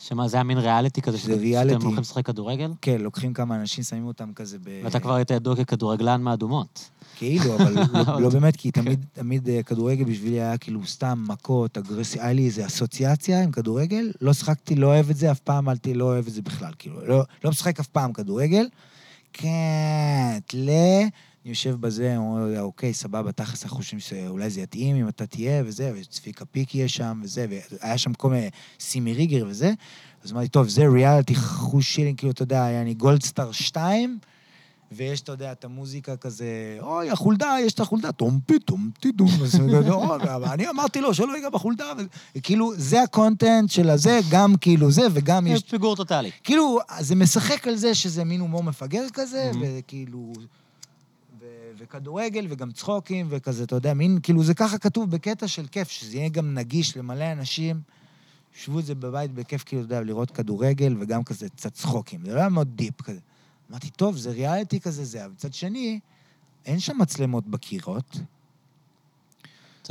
שמה, זה היה מין ריאליטי כזה, זה שאתם ריאליטי. שאתם הולכים לשחק כדורגל? כן, לוקחים כמה אנשים, שמים אותם כזה ב... ואתה כבר היית ידוע ככדורגלן מהאדומות. כאילו, אבל לא, לא באמת, כי תמיד, תמיד אה, כדורגל בשבילי היה כאילו סתם מכות, אגרסיה, היה לי איזו אסוציאציה עם כדורגל, לא שחקתי, לא אוהב את זה, אף פעם אל לא אוהב את זה בכלל, כאילו, לא, לא משחק אף פעם כדורגל. כן, ל... אני יושב בזה, אומר, לי, אוקיי, סבבה, תכלס אנחנו חושבים שאולי זה יתאים אם אתה תהיה וזה, וצביקה פיק יהיה שם וזה, והיה שם כל מיני סימי ריגר וזה. אז אמרתי, טוב, זה ריאליטי, חוש שילינג, כאילו, אתה יודע, היה אני גולדסטאר 2, ויש, אתה יודע, את המוזיקה כזה, אוי, החולדה, יש את החולדה, טום, הוא כזה, "אוי, אבל אני אמרתי לו שלא ייגע בחולדה, וכאילו, זה ה content של הזה, גם כאילו זה, וגם יש... יש פיגור טוטאלי. כאילו, זה משחק על זה שזה מין הומור מפגר כזה, Mhm. וכאילו... וכדורגל, וגם צחוקים, וכזה, אתה יודע, מין, כאילו, זה ככה כתוב בקטע של כיף, שזה יהיה גם נגיש למלא אנשים. ישבו את זה בבית בכיף, כאילו, אתה יודע, לראות כדורגל, וגם כזה קצת צחוקים. זה לא היה מאוד deep כזה. אמרתי, טוב, זה ריאליטי כזה, זה, אבל מצד שני, אין שם מצלמות בקירות.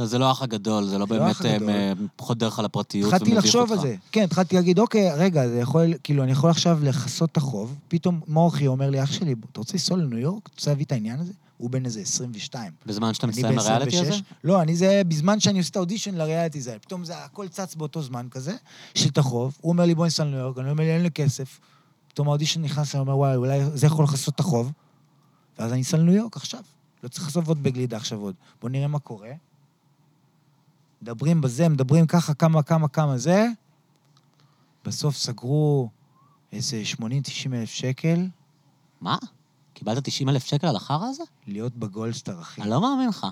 זה- לא האח הגדול, זה לא לא באמת. אה, חודר לך לפרטיות התחלתי לחשוב על. זה. כן, התחלתי להגיד, אוקיי, רגע, זה יכול, כאילו, אני יכול עכשיו לכסות את החוב. פתאום מורחי אומר לי, אח שלי, אתה רוצה לנסוע לניו יורק? אתה רוצה להביא את העניין הזה? הוא בן איזה 22. בזמן שאתה מסיים הריאליטי הזה? ב-26. לא, אני זה בזמן שאני עושה את האודישן לריאליטי הזה. פתאום זה הכל צץ באותו זמן כזה, יש לי את החוב. הוא אומר לי, בוא ניסע לניו יורק, אני אומר לי, אין לי כסף. פתאום האודישן נכנס, אני אומר, וואי, אולי זה יכול לכסות את החוב. ואז אני אסע לניו יורק עכשיו. לא צריך לעשות עוד בגלידה עכשיו עוד. בוא נראה מה קורה. מדברים בזה, מדברים ככה, כמה, כמה, כמה זה. בסוף סגרו איזה 80-90 אלף שקל. מה? קיבלת 90 אלף שקל על החרא הזה? להיות בגולדסטאר, אחי. אני לא מאמין לך.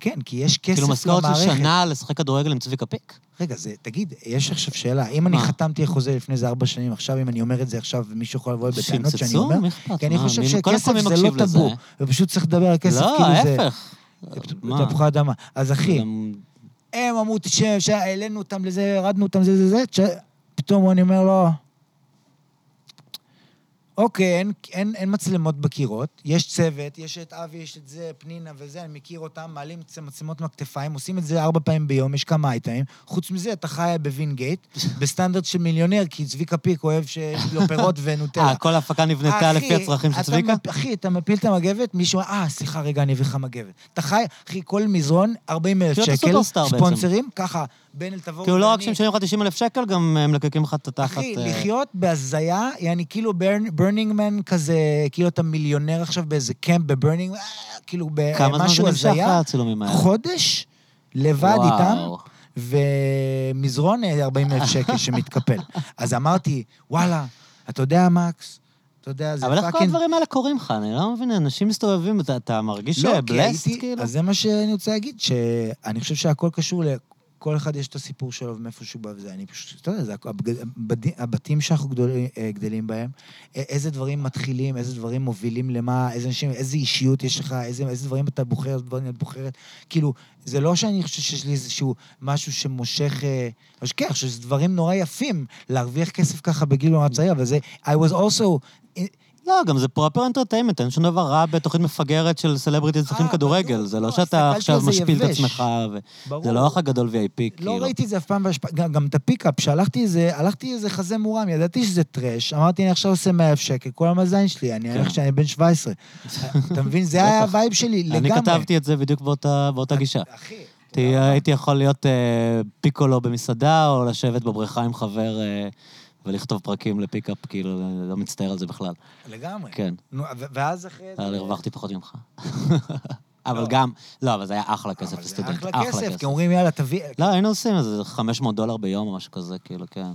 כן, כי יש כסף כאילו למערכת. משכורת של שנה לשחק כדורגל עם צביקה פיק? רגע, זה, תגיד, יש עכשיו שאלה, אם אני מה? חתמתי על חוזה לפני איזה ארבע שנים, עכשיו אם אני אומר את זה עכשיו, מישהו יכול לבוא בטענות שאני שימצצו? אומר? מי אכפת? כי אני חושב שכסף זה לא? טאבו, ופשוט צריך לדבר על כסף לא, כאילו זה... ההפך. מה? תפוחי אדמה. אז אחי, הם אמרו שהעלינו אותם לזה, ירדנו אותם לזה, זה, זה, פתאום אני אומר לו, אוקיי, אין, אין, אין מצלמות בקירות, יש צוות, יש את אבי, יש את זה, פנינה וזה, אני מכיר אותם, מעלים את המצלמות מהכתפיים, עושים את זה ארבע פעמים ביום, יש כמה אייטמים. חוץ מזה, אתה חי בווינגייט, בסטנדרט של מיליונר, כי צביקה פיק אוהב שיש לו פירות ונוטלה. אה, כל ההפקה נבנתה לפי הצרכים של צביקה? מפ- אחי, אתה מפיל את המגבת, מישהו, אה, סליחה, רגע, אני אביא לך מגבת. אתה חי, אחי, כל מזרון, 40 אלף כאילו שקל. ספונסרים, ככה, בן אל תבור כאילו לא רק שהם משלמים לך 90 אלף שקל, גם הם מלקקים לך את התחת... אחי, אה, לחיות בהזיה, יעני כאילו מן כזה, כאילו אתה מיליונר עכשיו באיזה camp ב Burning, אה, כאילו כמה זמן זה במשהו נמשך הזיה. הצילומים האלה? חודש לבד וואו. איתם, ומזרון אה, 40 אלף שקל שמתקפל. אז אמרתי, וואלה, אתה יודע, מקס, אתה יודע, זה אבל איך כל fucking... הדברים האלה קורים לך? אני לא מבין, אנשים מסתובבים, אתה- אתה מרגיש לא, blessed, כאילו? אז זה מה שאני רוצה להגיד, שאני חושב שהכל קשור ל... כל אחד יש את הסיפור שלו ומאיפה שהוא בא וזה. אני פשוט, אתה יודע, זה הבד- הבתים שאנחנו גדול- אה, גדלים בהם, איזה דברים מתחילים, איזה דברים מובילים למה, איזה אנשים, איזה אישיות יש לך, איזה, איזה דברים אתה בוחר, איזה דברים את בוחרת. כאילו, זה לא שאני חושב שיש לי איזשהו משהו שמושך... אה, אז כן, אני חושב שזה דברים נורא יפים, להרוויח כסף ככה בגיל נורא צעיר, אבל זה... I was also... לא, גם זה proper entertainment, אין שום דבר רע בתוכנית מפגרת של celebrities שחקים אה, כדורגל. זה לא, לא שאתה עכשיו משפיל את. עצמך. זה לא אח הגדול VIP, כאילו. לא ראיתי את זה אף פעם גם, את ה pickup, שהלכתי איזה, הלכתי איזה חזה מורם, ידעתי שזה trash, אמרתי, אני עכשיו עושה 100 אלף שקל, כולם הזין שלי, אני כן. הולך שאני בן 17. אתה מבין? זה היה. ה vibe שלי, לגמרי. אני כתבתי את זה בדיוק באותה גישה. אחי, הייתי- הייתי יכול להיות אה, פיקולו במסעדה, או לשבת בבריכה עם חבר אה, ולכתוב פרקים לפיקאפ, כאילו, לא מצטער על זה בכלל. לגמרי. כן, נו, ואז אחרי זה... אבל הרווחתי פחות ממך. אבל לא. גם, לא, אבל זה היה אחלה כסף אבל זה לסטודנט. אחלה כסף, כי אומרים, יאללה, תביא... לא, היינו עושים איזה 500 דולר ביום או משהו כזה, כאילו, כן.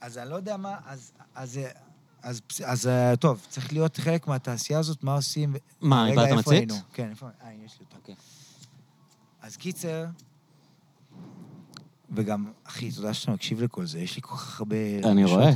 אז אני לא יודע מה, אז... אז אז, אז, אה, טוב, צריך להיות חלק מהתעשייה הזאת, מה עושים? מה, איבדת מצית? כן, איפה... אה, יש לי אותה. אוקיי. אז קיצר, וגם, אחי, תודה שאתה מקשיב לכל זה, יש לי כל כך הרבה... אני רואה.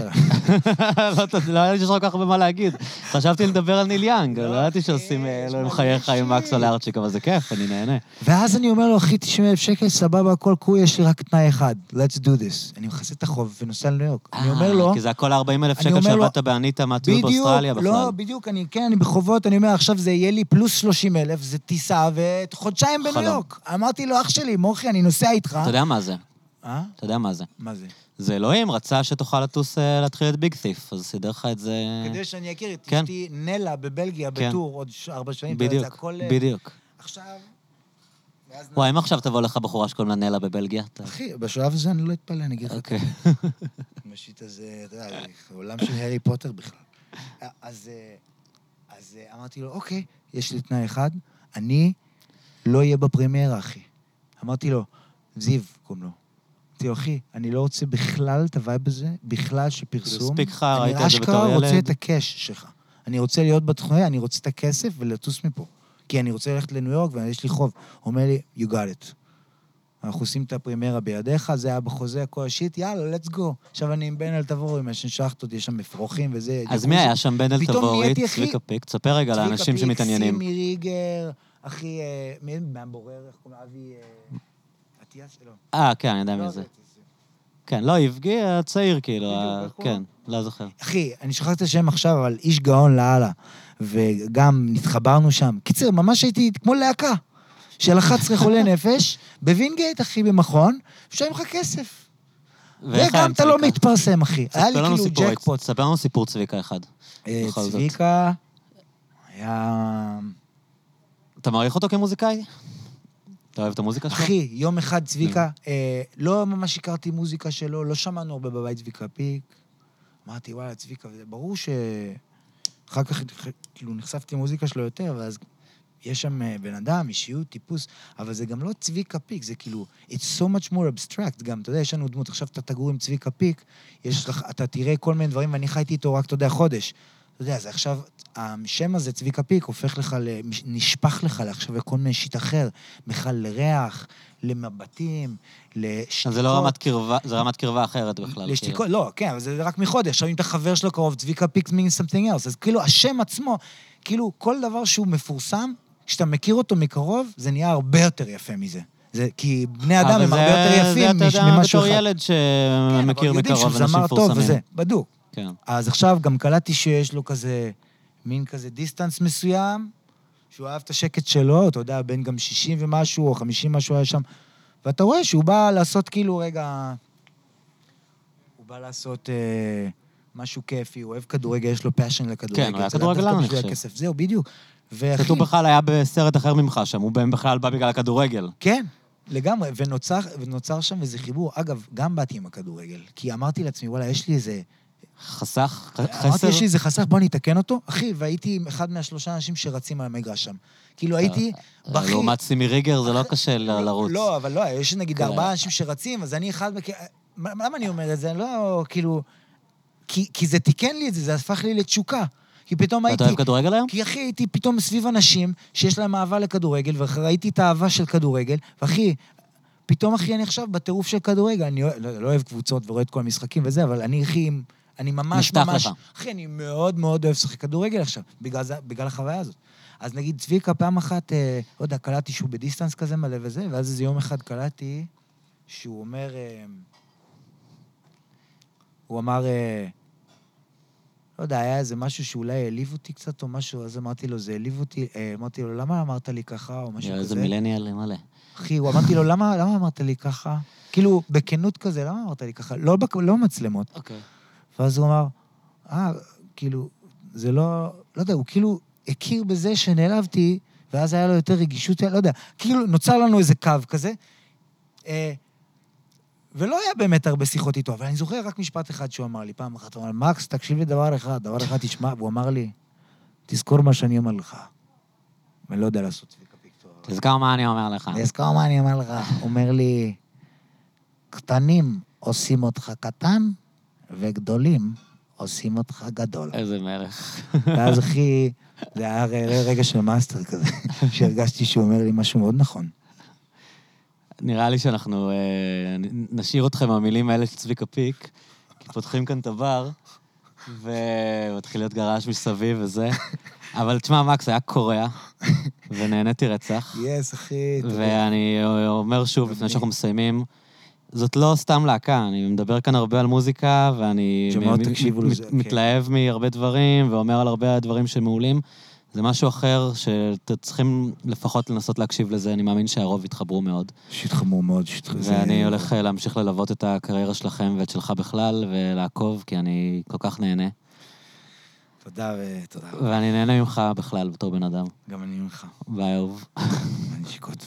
לא, לא היה לי שיש לך כל כך הרבה מה להגיד. חשבתי לדבר על ניל יאנג, לא, לא ידעתי שעושים אה, אלוהים חייך עם שיט. מקס או לארצ'יק, אבל זה כיף, אני נהנה. ואז אני אומר לו, אחי, 90 אלף שקל, סבבה, הכל קרוי, יש לי רק תנאי אחד, let's do this. אני מכסה את החוב ונוסע לניו יורק. אני אומר לו... אה, כי זה הכל 40 אלף שקל לו- שעבדת באניטה מהטיול באוסטרליה בכלל. לא, בדיוק, אני, כן, אני בחובות, אני אומר, עכשיו זה יהיה לי פלוס 30 אלף, זה טיסה וחודשיים בניו. יורק. אמרתי לו, אח שלי, מורחי, אני נוסע איתך. אתה יודע מה זה? אה? אתה יודע מה זה? מה זה? זה אלוהים רצה שתוכל לטוס אה, להתחיל את ביג תיף, אז סידר לך את זה... כדי שאני אכיר את כן. אשתי נלה בבלגיה כן. בטור עוד ארבע שנים. בדיוק, אה, בדיוק. עכשיו... וואי, אם עכשיו תבוא לך בחורה שקוראים לה נלה בבלגיה, אתה... אחי, בשלב הזה אני לא אתפלא, אני אגיד לך. אוקיי. משיט הזה, אתה יודע, זה עולם של הארי פוטר בכלל. אז, אז אמרתי לו, אוקיי, יש לי תנאי אחד, אני לא אהיה בפרמיירה, אחי. אמרתי לו, זיו, קוראים לו. אמרתי לו, אחי, אני לא רוצה בכלל את ה vibe הזה, בכלל שפרסום. הספיק לך, ראית את זה בתור אני אשכרה רוצה ילד? את ה cash שלך. אני רוצה להיות בתוכנית, אני רוצה את הכסף ולטוס מפה. כי אני רוצה ללכת לניו יורק ויש לי חוב. הוא אומר לי, you got it. אנחנו עושים את הפרימיירה בידיך, זה היה בחוזה, הכל ה shit, יאללה, let's go. עכשיו אני עם בן אל תבור, עם השן שחטות, יש שם אפרוחים וזה. אז. מי היה שם? בן אל אחי, צביקה פיק? תספר רגע צביקה לאנשים פיק, שמתעניינים. סימי ריגר, אחי, אה, מי מהבורר, איך קוראים לו? אבי... אטיאס? לא. אה, כן, אני יודע לא מי זה. זה. כן, לא, יבגי הצעיר, כאילו, כן, לא זוכר. אחי, אני שכחתי את השם עכשיו, אבל איש גאון לאללה. וגם נתחברנו שם. קיצר, ממש הייתי כמו להקה של 11 חולי נפש, בווינגייט, אחי, במכון, משלם לך כסף. וגם אתה לא? מתפרסם, אחי. היה לי כאילו ג'קפוט. ספר לנו סיפור צביקה אחד. אה. צביקה היה... אתה מעריך אותו כמוזיקאי? אתה אוהב את המוזיקה שלו? אחי, יום אחד צביקה, אה, לא ממש הכרתי מוזיקה שלו, לא שמענו הרבה בבית צביקה פיק. אמרתי, וואלה, צביקה, ברור ש... אחר כך כאילו נחשפתי למוזיקה שלו יותר, ואז יש שם אה, בן אדם, אישיות, טיפוס, אבל זה גם לא צביקה פיק, זה כאילו, it's so much more abstract. גם, אתה יודע, יש לנו דמות, עכשיו אתה תגור עם צביקה פיק, יש לך, אתה תראה כל מיני דברים, ואני חייתי איתו רק, אתה יודע, חודש. אתה יודע, זה עכשיו, השם הזה, צביקה פיק, הופך לך, נשפך לך עכשיו לכל מיני שיט אחר, בכלל לריח, למבטים, לשתיקות. אז זה לא רמת קרבה, זה רמת קרבה אחרת בכלל. לשתיקות, לא, כן, אבל זה רק מחודש. עכשיו, אם אתה חבר שלו קרוב, צביקה פיק means something else. אז כאילו, השם עצמו, כאילו, כל דבר שהוא מפורסם, כשאתה מכיר אותו מקרוב, זה נהיה הרבה יותר יפה מזה. זה, כי בני אדם הם הרבה יותר יפים זה מש- אתה יודע, ממשהו בתור אחד. ילד כן, אבל שמכיר יודעים מקרוב שהוא אנשים זמר טוב מפורסמים. וזה, בדוק. כן. אז עכשיו גם קלטתי שיש לו כזה, מין כזה distance מסוים, שהוא אהב את השקט שלו, אתה יודע, בין גם 60 ומשהו, או 50 משהו היה שם, ואתה רואה שהוא בא לעשות כאילו, רגע... הוא בא לעשות אה, משהו כיפי, הוא אוהב כדורגל, יש לו passion לכדורגל. כן, הוא היה כדורגלן, אני חושב. הכסף, זהו, בדיוק. ואחי, הוא בכלל היה בסרט אחר ממך שם, הוא בכלל בא בגלל הכדורגל. כן, לגמרי, ונוצר, ונוצר שם איזה חיבור. אגב, גם באתי עם הכדורגל, כי אמרתי לעצמי, וואלה, יש לי איזה... חסך? ח- אמרתי, חסר? יש לי איזה חסך, בוא אני אתקן אותו. אחי, והייתי עם אחד מהשלושה אנשים שרצים על המגרש שם. כאילו, הייתי בכי... לעומת סימי ריגר זה לא קשה ל- לרוץ. לא, אבל לא, יש נגיד כן. ארבעה אנשים שרצים, אז אני אחד... למה אני אומר את זה? לא, כאילו... כי, זה תיקן לי את זה, זה הפך לי לתשוקה. כי פתאום הייתי... אתה אוהב כדורגל היום? כי אחי, הייתי פתאום סביב אנשים שיש להם אהבה לכדורגל, וראיתי את האהבה של כדורגל, ואחי, פתאום, אחי, אני עכשיו בטירוף של כדורגל. אני לא, לא אוהב קבוצות ורואה את כל המשחקים וזה, אבל אני, אחי, אני ממש נפתח ממש... לך. אחי, אני מאוד מאוד אוהב לשחק כדורגל עכשיו, בגלל, זה, בגלל החוויה הזאת. אז נגיד, צביקה, פעם אחת, אה, לא יודע, קלטתי שהוא בדיסטנס כזה מלא וזה, ואז איזה יום אחד קלטתי שהוא אומר... אה, הוא אמר... אה, לא יודע, היה איזה משהו שאולי העליב אותי קצת או משהו, אז אמרתי לו, זה העליב אותי, אה, אמרתי לו, למה אמרת לי ככה, או משהו איזה כזה. מילניאל מלא. אחי, הוא אמרתי לו, למה, למה אמרת לי ככה? כאילו, בכנות כזה, למה אמרת לי ככה? לא, לא מצלמות. אוקיי. ואז הוא אמר, אה, כאילו, זה לא... לא יודע, הוא כאילו הכיר בזה שנעלבתי, ואז היה לו יותר רגישות, לא יודע, כאילו נוצר לנו איזה קו כזה. אה, ולא היה באמת הרבה שיחות איתו, אבל אני זוכר רק משפט אחד שהוא אמר לי פעם אחת, הוא אמר, מקס, תקשיב לי דבר אחד, דבר אחד תשמע, והוא אמר לי, תזכור מה שאני אומר לך. ואני לא יודע לעשות צביקה פיקטור. תזכר מה אני אומר לך. תזכור מה אני אומר לך. אומר לי, קטנים עושים אותך קטן, וגדולים עושים אותך גדול. איזה מלך. ואז אחי, זה היה רגע של מאסטר כזה, שהרגשתי שהוא אומר לי משהו מאוד נכון. נראה לי שאנחנו אה, נשאיר אתכם עם המילים האלה של צביקה פיק, כי פותחים כאן את הבר, ומתחיל להיות רעש מסביב וזה. אבל תשמע, מקס, היה קורע, ונהניתי רצח. yes, אחי, תודה. ואני אומר שוב, לפני שאנחנו מסיימים, זאת לא סתם להקה, אני מדבר כאן הרבה על מוזיקה, ואני שמאוד מ- תקשיבו מ- לזה, כן. מתלהב מהרבה דברים, ואומר על הרבה דברים שמעולים. זה משהו אחר שאתם צריכים לפחות לנסות להקשיב לזה, אני מאמין שהרוב יתחברו מאוד. חמור מאוד, חמור. ואני הולך אה, להמשיך ללוות את הקריירה שלכם ואת שלך בכלל, ולעקוב, כי אני כל כך נהנה. תודה ותודה. ואני נהנה ממך בכלל בתור בן אדם. גם אני ממך. ביי, אהוב. נשיקות.